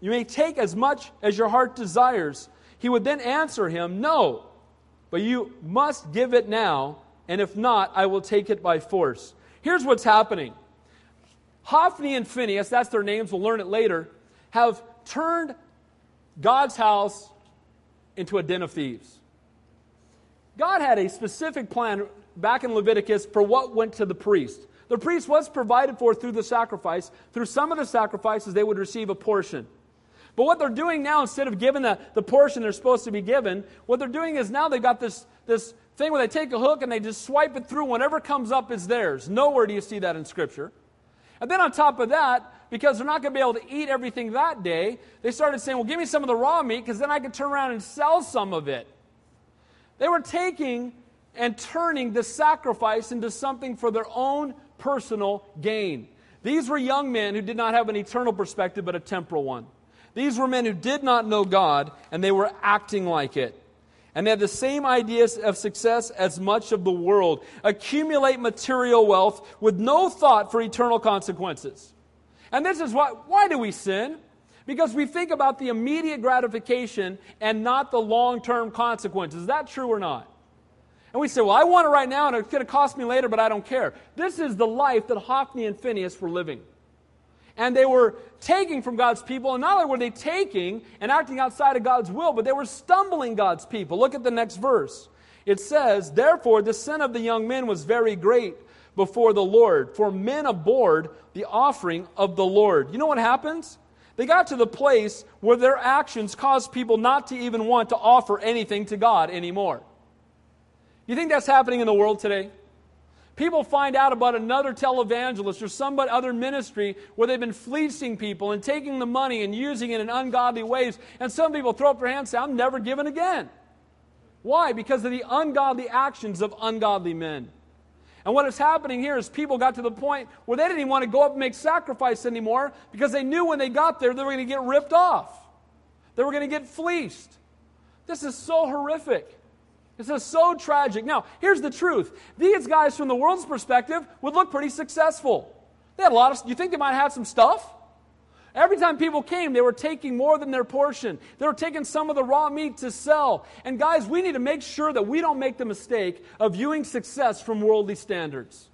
you may take as much as your heart desires. He would then answer him, No, but you must give it now, and if not, I will take it by force. Here's what's happening Hophni and Phinehas, that's their names, we'll learn it later, have turned God's house into a den of thieves. God had a specific plan back in Leviticus for what went to the priest. The priest was provided for through the sacrifice. Through some of the sacrifices, they would receive a portion. But what they're doing now, instead of giving the, the portion they're supposed to be given, what they're doing is now they've got this, this thing where they take a hook and they just swipe it through. Whatever comes up is theirs. Nowhere do you see that in Scripture. And then on top of that, because they're not going to be able to eat everything that day, they started saying, well, give me some of the raw meat because then I can turn around and sell some of it. They were taking and turning the sacrifice into something for their own personal gain. These were young men who did not have an eternal perspective, but a temporal one. These were men who did not know God, and they were acting like it. And they have the same ideas of success as much of the world accumulate material wealth with no thought for eternal consequences. And this is why, why do we sin? Because we think about the immediate gratification and not the long term consequences. Is that true or not? And we say, well, I want it right now and it's going to cost me later, but I don't care. This is the life that Hophni and Phinehas were living. And they were taking from God's people, and not only were they taking and acting outside of God's will, but they were stumbling God's people. Look at the next verse. It says, Therefore, the sin of the young men was very great before the Lord, for men abhorred the offering of the Lord. You know what happens? They got to the place where their actions caused people not to even want to offer anything to God anymore. You think that's happening in the world today? People find out about another televangelist or some other ministry where they've been fleecing people and taking the money and using it in ungodly ways. And some people throw up their hands and say, I'm never giving again. Why? Because of the ungodly actions of ungodly men. And what is happening here is people got to the point where they didn't even want to go up and make sacrifice anymore because they knew when they got there they were going to get ripped off. They were going to get fleeced. This is so horrific. This is so tragic. Now, here's the truth. These guys, from the world's perspective, would look pretty successful. They had a lot of, you think they might have some stuff? Every time people came, they were taking more than their portion. They were taking some of the raw meat to sell. And guys, we need to make sure that we don't make the mistake of viewing success from worldly standards.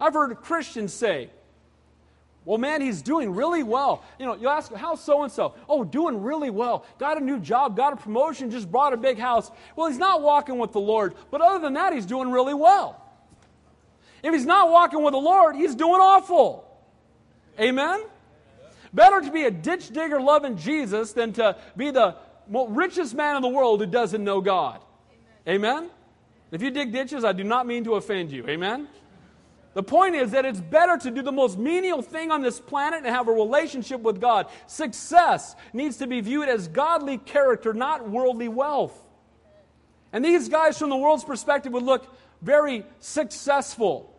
I've heard Christians say, well, man, he's doing really well. You know, you ask, how's so and so? Oh, doing really well. Got a new job, got a promotion, just bought a big house. Well, he's not walking with the Lord, but other than that, he's doing really well. If he's not walking with the Lord, he's doing awful. Amen? Better to be a ditch digger loving Jesus than to be the richest man in the world who doesn't know God. Amen? Amen? If you dig ditches, I do not mean to offend you. Amen? The point is that it's better to do the most menial thing on this planet and have a relationship with God. Success needs to be viewed as godly character, not worldly wealth. And these guys, from the world's perspective, would look very successful.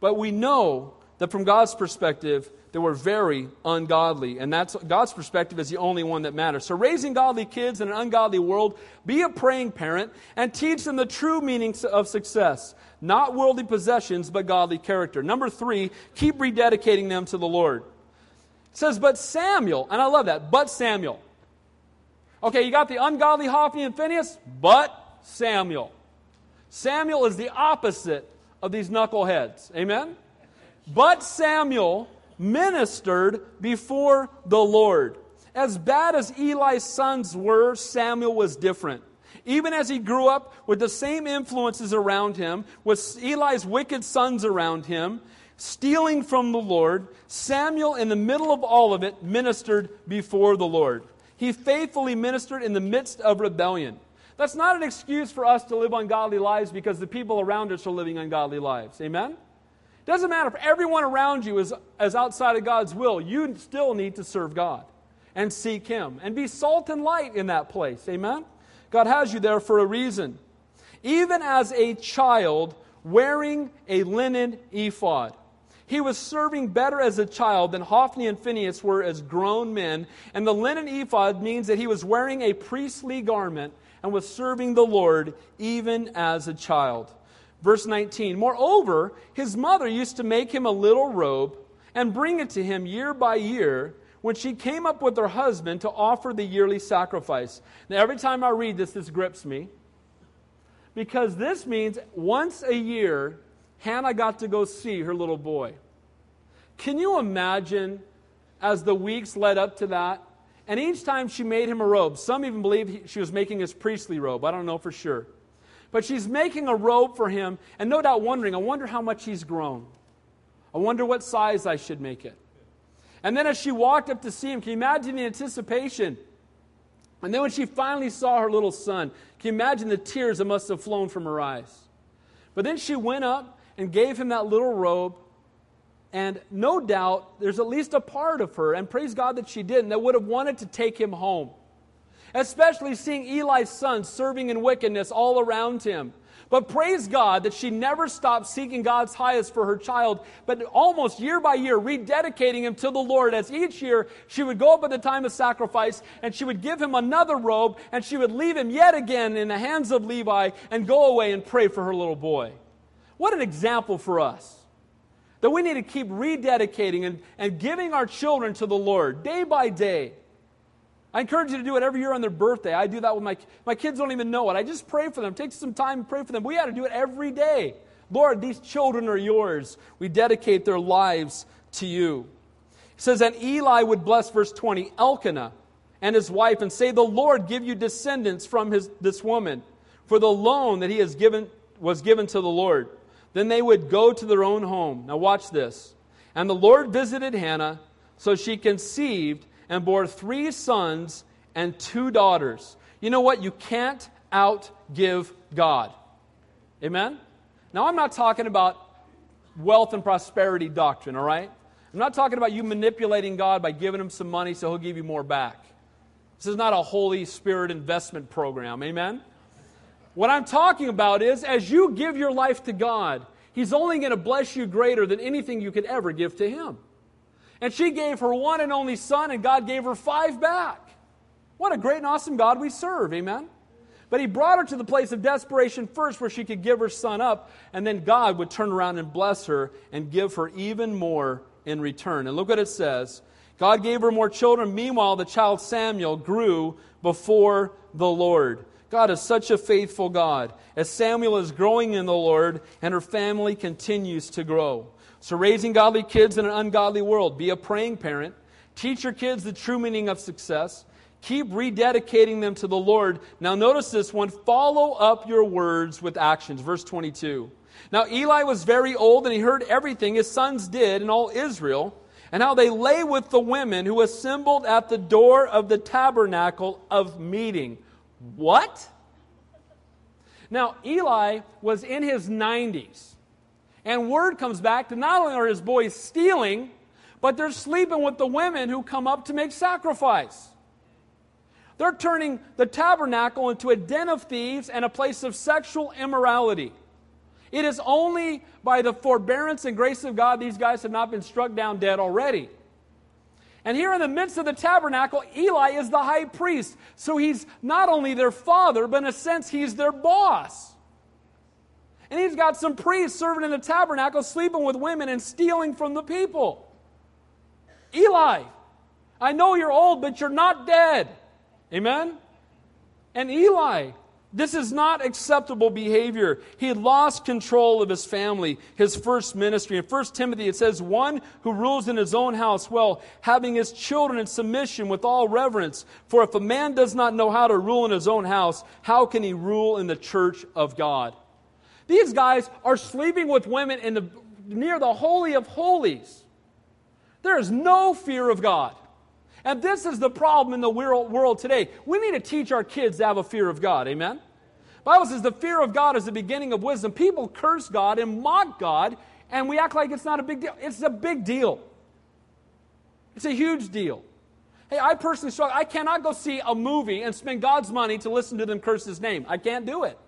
But we know that from God's perspective, they were very ungodly. And that's God's perspective is the only one that matters. So raising godly kids in an ungodly world, be a praying parent and teach them the true meaning of success. Not worldly possessions, but godly character. Number three, keep rededicating them to the Lord. It says, but Samuel, and I love that, but Samuel. Okay, you got the ungodly Hophni and Phinehas, but Samuel. Samuel is the opposite of these knuckleheads. Amen? But Samuel ministered before the Lord. As bad as Eli's sons were, Samuel was different. Even as he grew up with the same influences around him, with Eli's wicked sons around him, stealing from the Lord, Samuel, in the middle of all of it, ministered before the Lord. He faithfully ministered in the midst of rebellion. That's not an excuse for us to live ungodly lives because the people around us are living ungodly lives. Amen? Doesn't matter if everyone around you is, is outside of God's will, you still need to serve God and seek Him and be salt and light in that place. Amen? God has you there for a reason. Even as a child wearing a linen ephod. He was serving better as a child than Hophni and Phinehas were as grown men. And the linen ephod means that he was wearing a priestly garment and was serving the Lord even as a child. Verse 19 Moreover, his mother used to make him a little robe and bring it to him year by year when she came up with her husband to offer the yearly sacrifice. Now, every time I read this, this grips me because this means once a year, Hannah got to go see her little boy. Can you imagine as the weeks led up to that? And each time she made him a robe, some even believe she was making his priestly robe. I don't know for sure. But she's making a robe for him, and no doubt wondering, I wonder how much he's grown. I wonder what size I should make it. And then as she walked up to see him, can you imagine the anticipation? And then when she finally saw her little son, can you imagine the tears that must have flown from her eyes? But then she went up and gave him that little robe and no doubt, there's at least a part of her, and praise God that she didn't, that would have wanted to take him home. Especially seeing Eli's son serving in wickedness all around him. But praise God that she never stopped seeking God's highest for her child, but almost year by year rededicating him to the Lord. As each year she would go up at the time of sacrifice and she would give him another robe and she would leave him yet again in the hands of Eli and go away and pray for her little boy. What an example for us. That we need to keep rededicating and, and giving our children to the Lord day by day. I encourage you to do it every year on their birthday. I do that with my my kids don't even know it. I just pray for them. Take some time and pray for them. We ought to do it every day. Lord, these children are yours. We dedicate their lives to you. He says, and Eli would bless verse 20, Elkanah and his wife, and say, The Lord give you descendants from his, this woman, for the loan that he has given was given to the Lord. Then they would go to their own home. Now, watch this. And the Lord visited Hannah, so she conceived and bore three sons and two daughters. You know what? You can't outgive God. Amen? Now, I'm not talking about wealth and prosperity doctrine, all right? I'm not talking about you manipulating God by giving him some money so he'll give you more back. This is not a Holy Spirit investment program. Amen? What I'm talking about is as you give your life to God, He's only going to bless you greater than anything you could ever give to Him. And she gave her one and only son, and God gave her five back. What a great and awesome God we serve, amen? But He brought her to the place of desperation first, where she could give her son up, and then God would turn around and bless her and give her even more in return. And look what it says God gave her more children. Meanwhile, the child Samuel grew before the Lord. God is such a faithful God. As Samuel is growing in the Lord and her family continues to grow. So, raising godly kids in an ungodly world, be a praying parent. Teach your kids the true meaning of success. Keep rededicating them to the Lord. Now, notice this one follow up your words with actions. Verse 22. Now, Eli was very old and he heard everything his sons did in all Israel and how they lay with the women who assembled at the door of the tabernacle of meeting. What? Now, Eli was in his 90s. And word comes back that not only are his boys stealing, but they're sleeping with the women who come up to make sacrifice. They're turning the tabernacle into a den of thieves and a place of sexual immorality. It is only by the forbearance and grace of God these guys have not been struck down dead already. And here in the midst of the tabernacle, Eli is the high priest. So he's not only their father, but in a sense, he's their boss. And he's got some priests serving in the tabernacle, sleeping with women and stealing from the people. Eli, I know you're old, but you're not dead. Amen? And Eli this is not acceptable behavior. He lost control of his family, his first ministry. In 1 Timothy, it says, One who rules in his own house well, having his children in submission with all reverence. For if a man does not know how to rule in his own house, how can he rule in the church of God? These guys are sleeping with women in the, near the Holy of Holies. There is no fear of God. And this is the problem in the world today. We need to teach our kids to have a fear of God. Amen? Bible says the fear of God is the beginning of wisdom. People curse God and mock God, and we act like it's not a big deal. It's a big deal. It's a huge deal. Hey, I personally struggle. I cannot go see a movie and spend God's money to listen to them curse his name. I can't do it.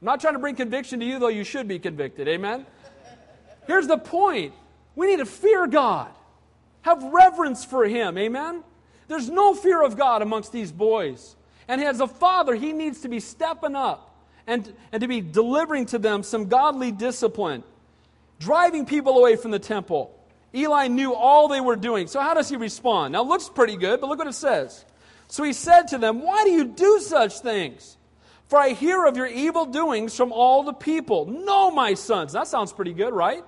I'm not trying to bring conviction to you, though you should be convicted. Amen? Here's the point we need to fear God, have reverence for him. Amen? There's no fear of God amongst these boys. And as a father, he needs to be stepping up and, and to be delivering to them some godly discipline, driving people away from the temple Eli knew all they were doing. So, how does he respond? Now, it looks pretty good, but look what it says. So he said to them, Why do you do such things? For I hear of your evil doings from all the people. No, my sons. That sounds pretty good, right?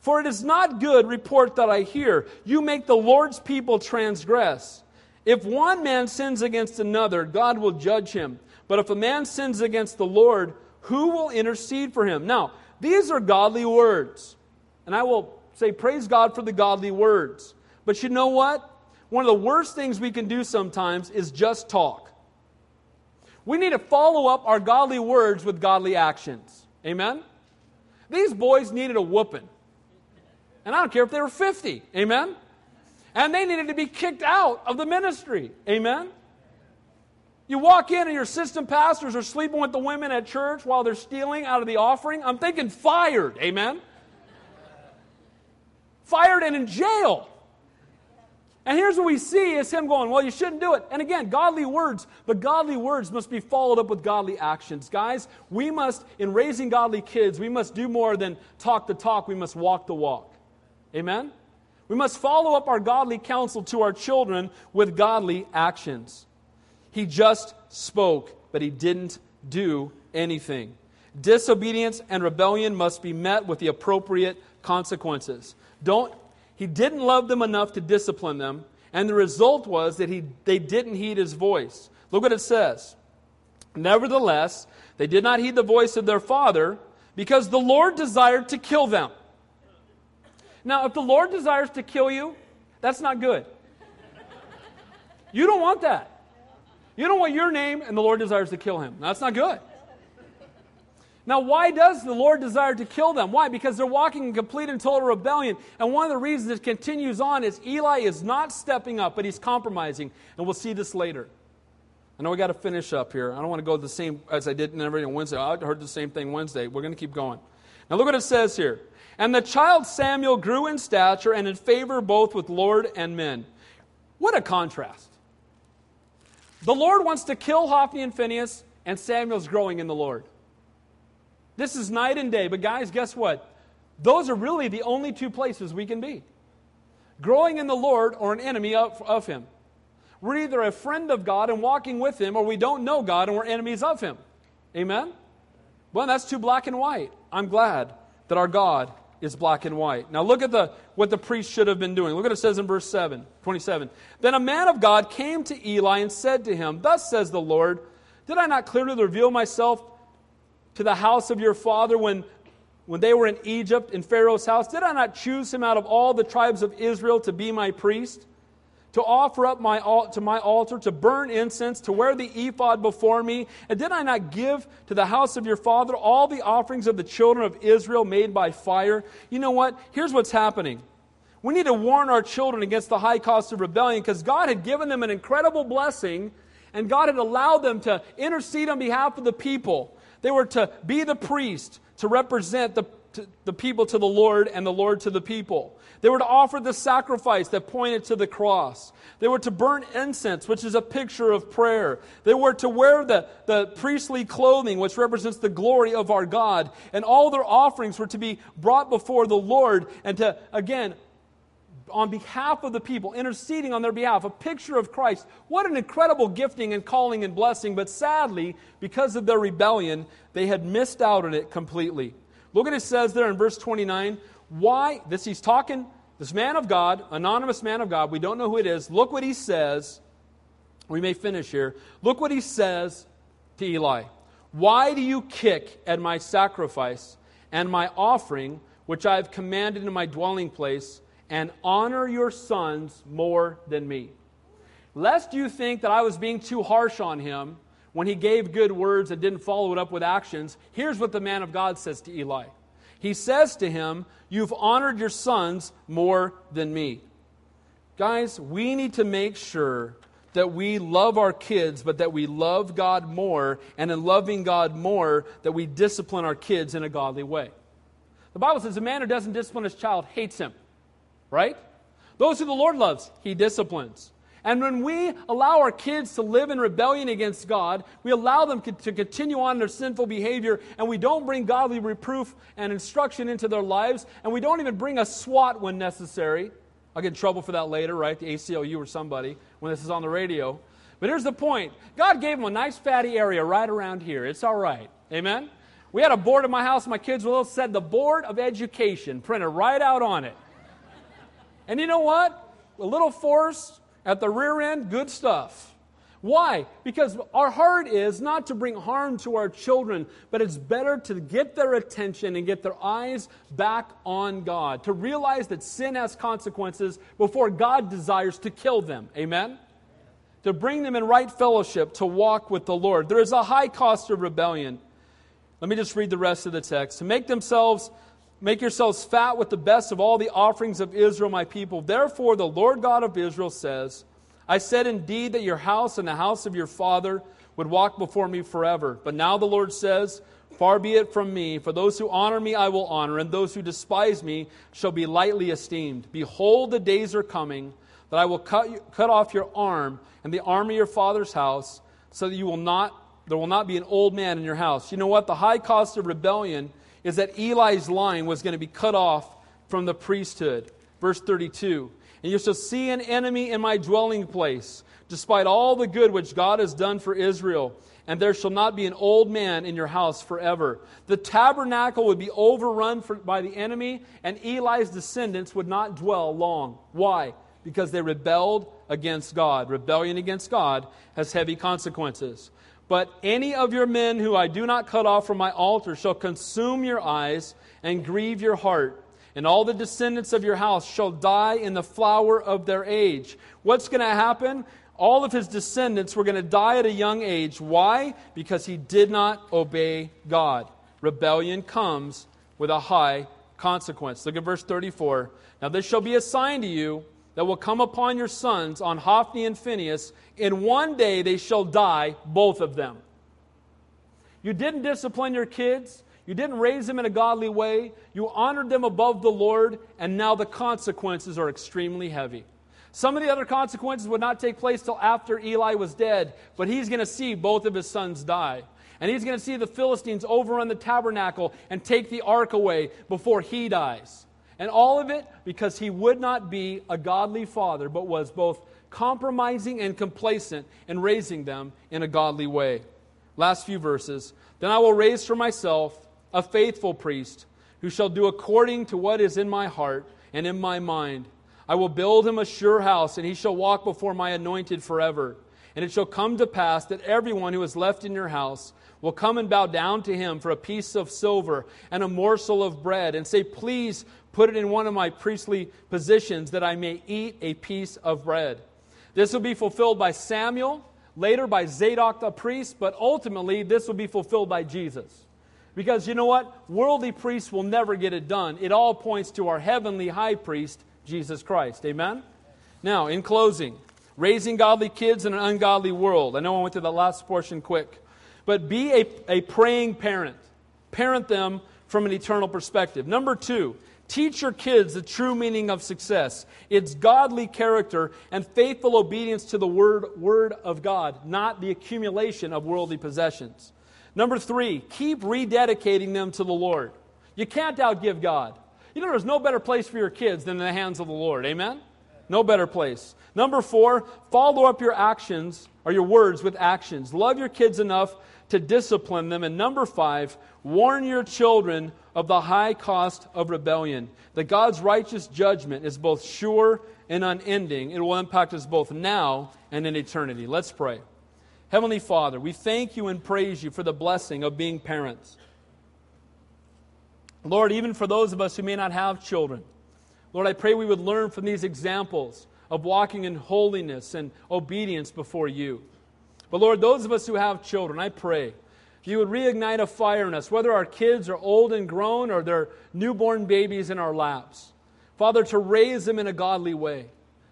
For it is not good report that I hear. You make the Lord's people transgress. If one man sins against another, God will judge him. But if a man sins against the Lord, who will intercede for him? Now, these are godly words. And I will say, Praise God for the godly words. But you know what? One of the worst things we can do sometimes is just talk. We need to follow up our godly words with godly actions. Amen? These boys needed a whooping. And I don't care if they were 50. Amen? And they needed to be kicked out of the ministry. Amen? You walk in and your assistant pastors are sleeping with the women at church while they're stealing out of the offering. I'm thinking fired. Amen? fired and in jail. And here's what we see is him going, Well, you shouldn't do it. And again, godly words, but godly words must be followed up with godly actions. Guys, we must, in raising godly kids, we must do more than talk the talk, we must walk the walk. Amen? We must follow up our godly counsel to our children with godly actions. He just spoke, but he didn't do anything. Disobedience and rebellion must be met with the appropriate consequences. Don't, he didn't love them enough to discipline them, and the result was that he, they didn't heed his voice. Look what it says. Nevertheless, they did not heed the voice of their father because the Lord desired to kill them. Now, if the Lord desires to kill you, that's not good. You don't want that. You don't want your name and the Lord desires to kill him. That's not good. Now, why does the Lord desire to kill them? Why? Because they're walking in complete and total rebellion. And one of the reasons it continues on is Eli is not stepping up, but he's compromising. And we'll see this later. I know we got to finish up here. I don't want to go the same as I did in every Wednesday. I heard the same thing Wednesday. We're going to keep going. Now, look what it says here. And the child Samuel grew in stature and in favor both with Lord and men. What a contrast. The Lord wants to kill Hophni and Phinehas, and Samuel's growing in the Lord. This is night and day. But, guys, guess what? Those are really the only two places we can be growing in the Lord or an enemy of, of Him. We're either a friend of God and walking with Him, or we don't know God and we're enemies of Him. Amen? Well, that's too black and white. I'm glad that our God is black and white. Now look at the what the priest should have been doing. Look at what it says in verse 7, 27. Then a man of God came to Eli and said to him, Thus says the Lord, Did I not clearly reveal myself to the house of your father when, when they were in Egypt, in Pharaoh's house? Did I not choose him out of all the tribes of Israel to be my priest? To offer up my, to my altar, to burn incense, to wear the ephod before me? And did I not give to the house of your father all the offerings of the children of Israel made by fire? You know what? Here's what's happening. We need to warn our children against the high cost of rebellion because God had given them an incredible blessing and God had allowed them to intercede on behalf of the people. They were to be the priest, to represent the, to, the people to the Lord and the Lord to the people. They were to offer the sacrifice that pointed to the cross. They were to burn incense, which is a picture of prayer. They were to wear the, the priestly clothing, which represents the glory of our God. And all their offerings were to be brought before the Lord and to, again, on behalf of the people, interceding on their behalf, a picture of Christ. What an incredible gifting and calling and blessing, but sadly, because of their rebellion, they had missed out on it completely. Look at it says there in verse 29. Why? This he's talking, this man of God, anonymous man of God, we don't know who it is. Look what he says. We may finish here. Look what he says to Eli. Why do you kick at my sacrifice and my offering, which I have commanded in my dwelling place? And honor your sons more than me. Lest you think that I was being too harsh on him when he gave good words and didn't follow it up with actions, here's what the man of God says to Eli. He says to him, You've honored your sons more than me. Guys, we need to make sure that we love our kids, but that we love God more, and in loving God more, that we discipline our kids in a godly way. The Bible says a man who doesn't discipline his child hates him, right? Those who the Lord loves, he disciplines. And when we allow our kids to live in rebellion against God, we allow them to continue on their sinful behavior, and we don't bring godly reproof and instruction into their lives, and we don't even bring a SWAT when necessary. I'll get in trouble for that later, right? The ACLU or somebody when this is on the radio. But here's the point God gave them a nice fatty area right around here. It's all right. Amen? We had a board at my house, my kids were little, said the Board of Education printed right out on it. And you know what? A little force, at the rear end, good stuff. Why? Because our heart is not to bring harm to our children, but it's better to get their attention and get their eyes back on God, to realize that sin has consequences before God desires to kill them. Amen? To bring them in right fellowship, to walk with the Lord. There is a high cost of rebellion. Let me just read the rest of the text. To make themselves Make yourselves fat with the best of all the offerings of Israel, my people. Therefore, the Lord God of Israel says, I said indeed that your house and the house of your father would walk before me forever. But now the Lord says, Far be it from me, for those who honor me I will honor, and those who despise me shall be lightly esteemed. Behold, the days are coming that I will cut, cut off your arm and the arm of your father's house, so that you will not, there will not be an old man in your house. You know what? The high cost of rebellion is that Eli's line was going to be cut off from the priesthood. Verse 32 And you shall see an enemy in my dwelling place, despite all the good which God has done for Israel. And there shall not be an old man in your house forever. The tabernacle would be overrun for, by the enemy, and Eli's descendants would not dwell long. Why? Because they rebelled against God. Rebellion against God has heavy consequences. But any of your men who I do not cut off from my altar shall consume your eyes and grieve your heart. And all the descendants of your house shall die in the flower of their age. What's going to happen? All of his descendants were going to die at a young age. Why? Because he did not obey God. Rebellion comes with a high consequence. Look at verse 34. Now, this shall be a sign to you that will come upon your sons, on Hophni and Phinehas. In one day they shall die, both of them. You didn't discipline your kids. You didn't raise them in a godly way. You honored them above the Lord, and now the consequences are extremely heavy. Some of the other consequences would not take place till after Eli was dead, but he's going to see both of his sons die. And he's going to see the Philistines overrun the tabernacle and take the ark away before he dies. And all of it because he would not be a godly father, but was both compromising and complacent in raising them in a godly way. Last few verses. Then I will raise for myself a faithful priest who shall do according to what is in my heart and in my mind. I will build him a sure house, and he shall walk before my anointed forever. And it shall come to pass that everyone who is left in your house will come and bow down to him for a piece of silver and a morsel of bread, and say, Please Put it in one of my priestly positions that I may eat a piece of bread. This will be fulfilled by Samuel, later by Zadok the priest, but ultimately this will be fulfilled by Jesus. Because you know what? Worldly priests will never get it done. It all points to our heavenly high priest, Jesus Christ. Amen? Now, in closing, raising godly kids in an ungodly world. I know I went through that last portion quick. But be a, a praying parent. Parent them from an eternal perspective. Number two, Teach your kids the true meaning of success. It's godly character and faithful obedience to the word, word of God, not the accumulation of worldly possessions. Number three, keep rededicating them to the Lord. You can't outgive God. You know, there's no better place for your kids than in the hands of the Lord. Amen? No better place. Number four, follow up your actions or your words with actions. Love your kids enough to discipline them. And number five, warn your children of the high cost of rebellion. That God's righteous judgment is both sure and unending. It will impact us both now and in eternity. Let's pray. Heavenly Father, we thank you and praise you for the blessing of being parents. Lord, even for those of us who may not have children, Lord, I pray we would learn from these examples of walking in holiness and obedience before you. But Lord, those of us who have children, I pray you would reignite a fire in us, whether our kids are old and grown or they're newborn babies in our laps. Father, to raise them in a godly way.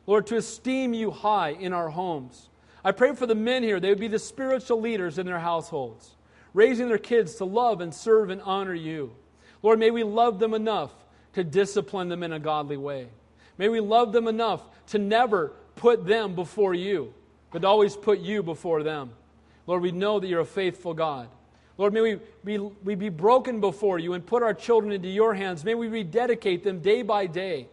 Lord, to esteem you high in our homes. I pray for the men here, they would be the spiritual leaders in their households, raising their kids to love and serve and honor you. Lord, may we love them enough to discipline them in a godly way. May we love them enough to never put them before you, but always put you before them. Lord, we know that you're a faithful God. Lord, may we be, we be broken before you and put our children into your hands. May we rededicate them day by day.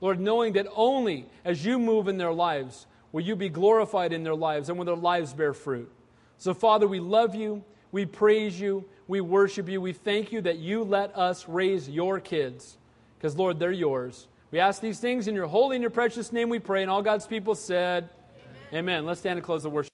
Lord, knowing that only as you move in their lives will you be glorified in their lives and will their lives bear fruit. So, Father, we love you. We praise you. We worship you. We thank you that you let us raise your kids because, Lord, they're yours. We ask these things in your holy and your precious name we pray. And all God's people said. Amen. Let's stand and close the worship.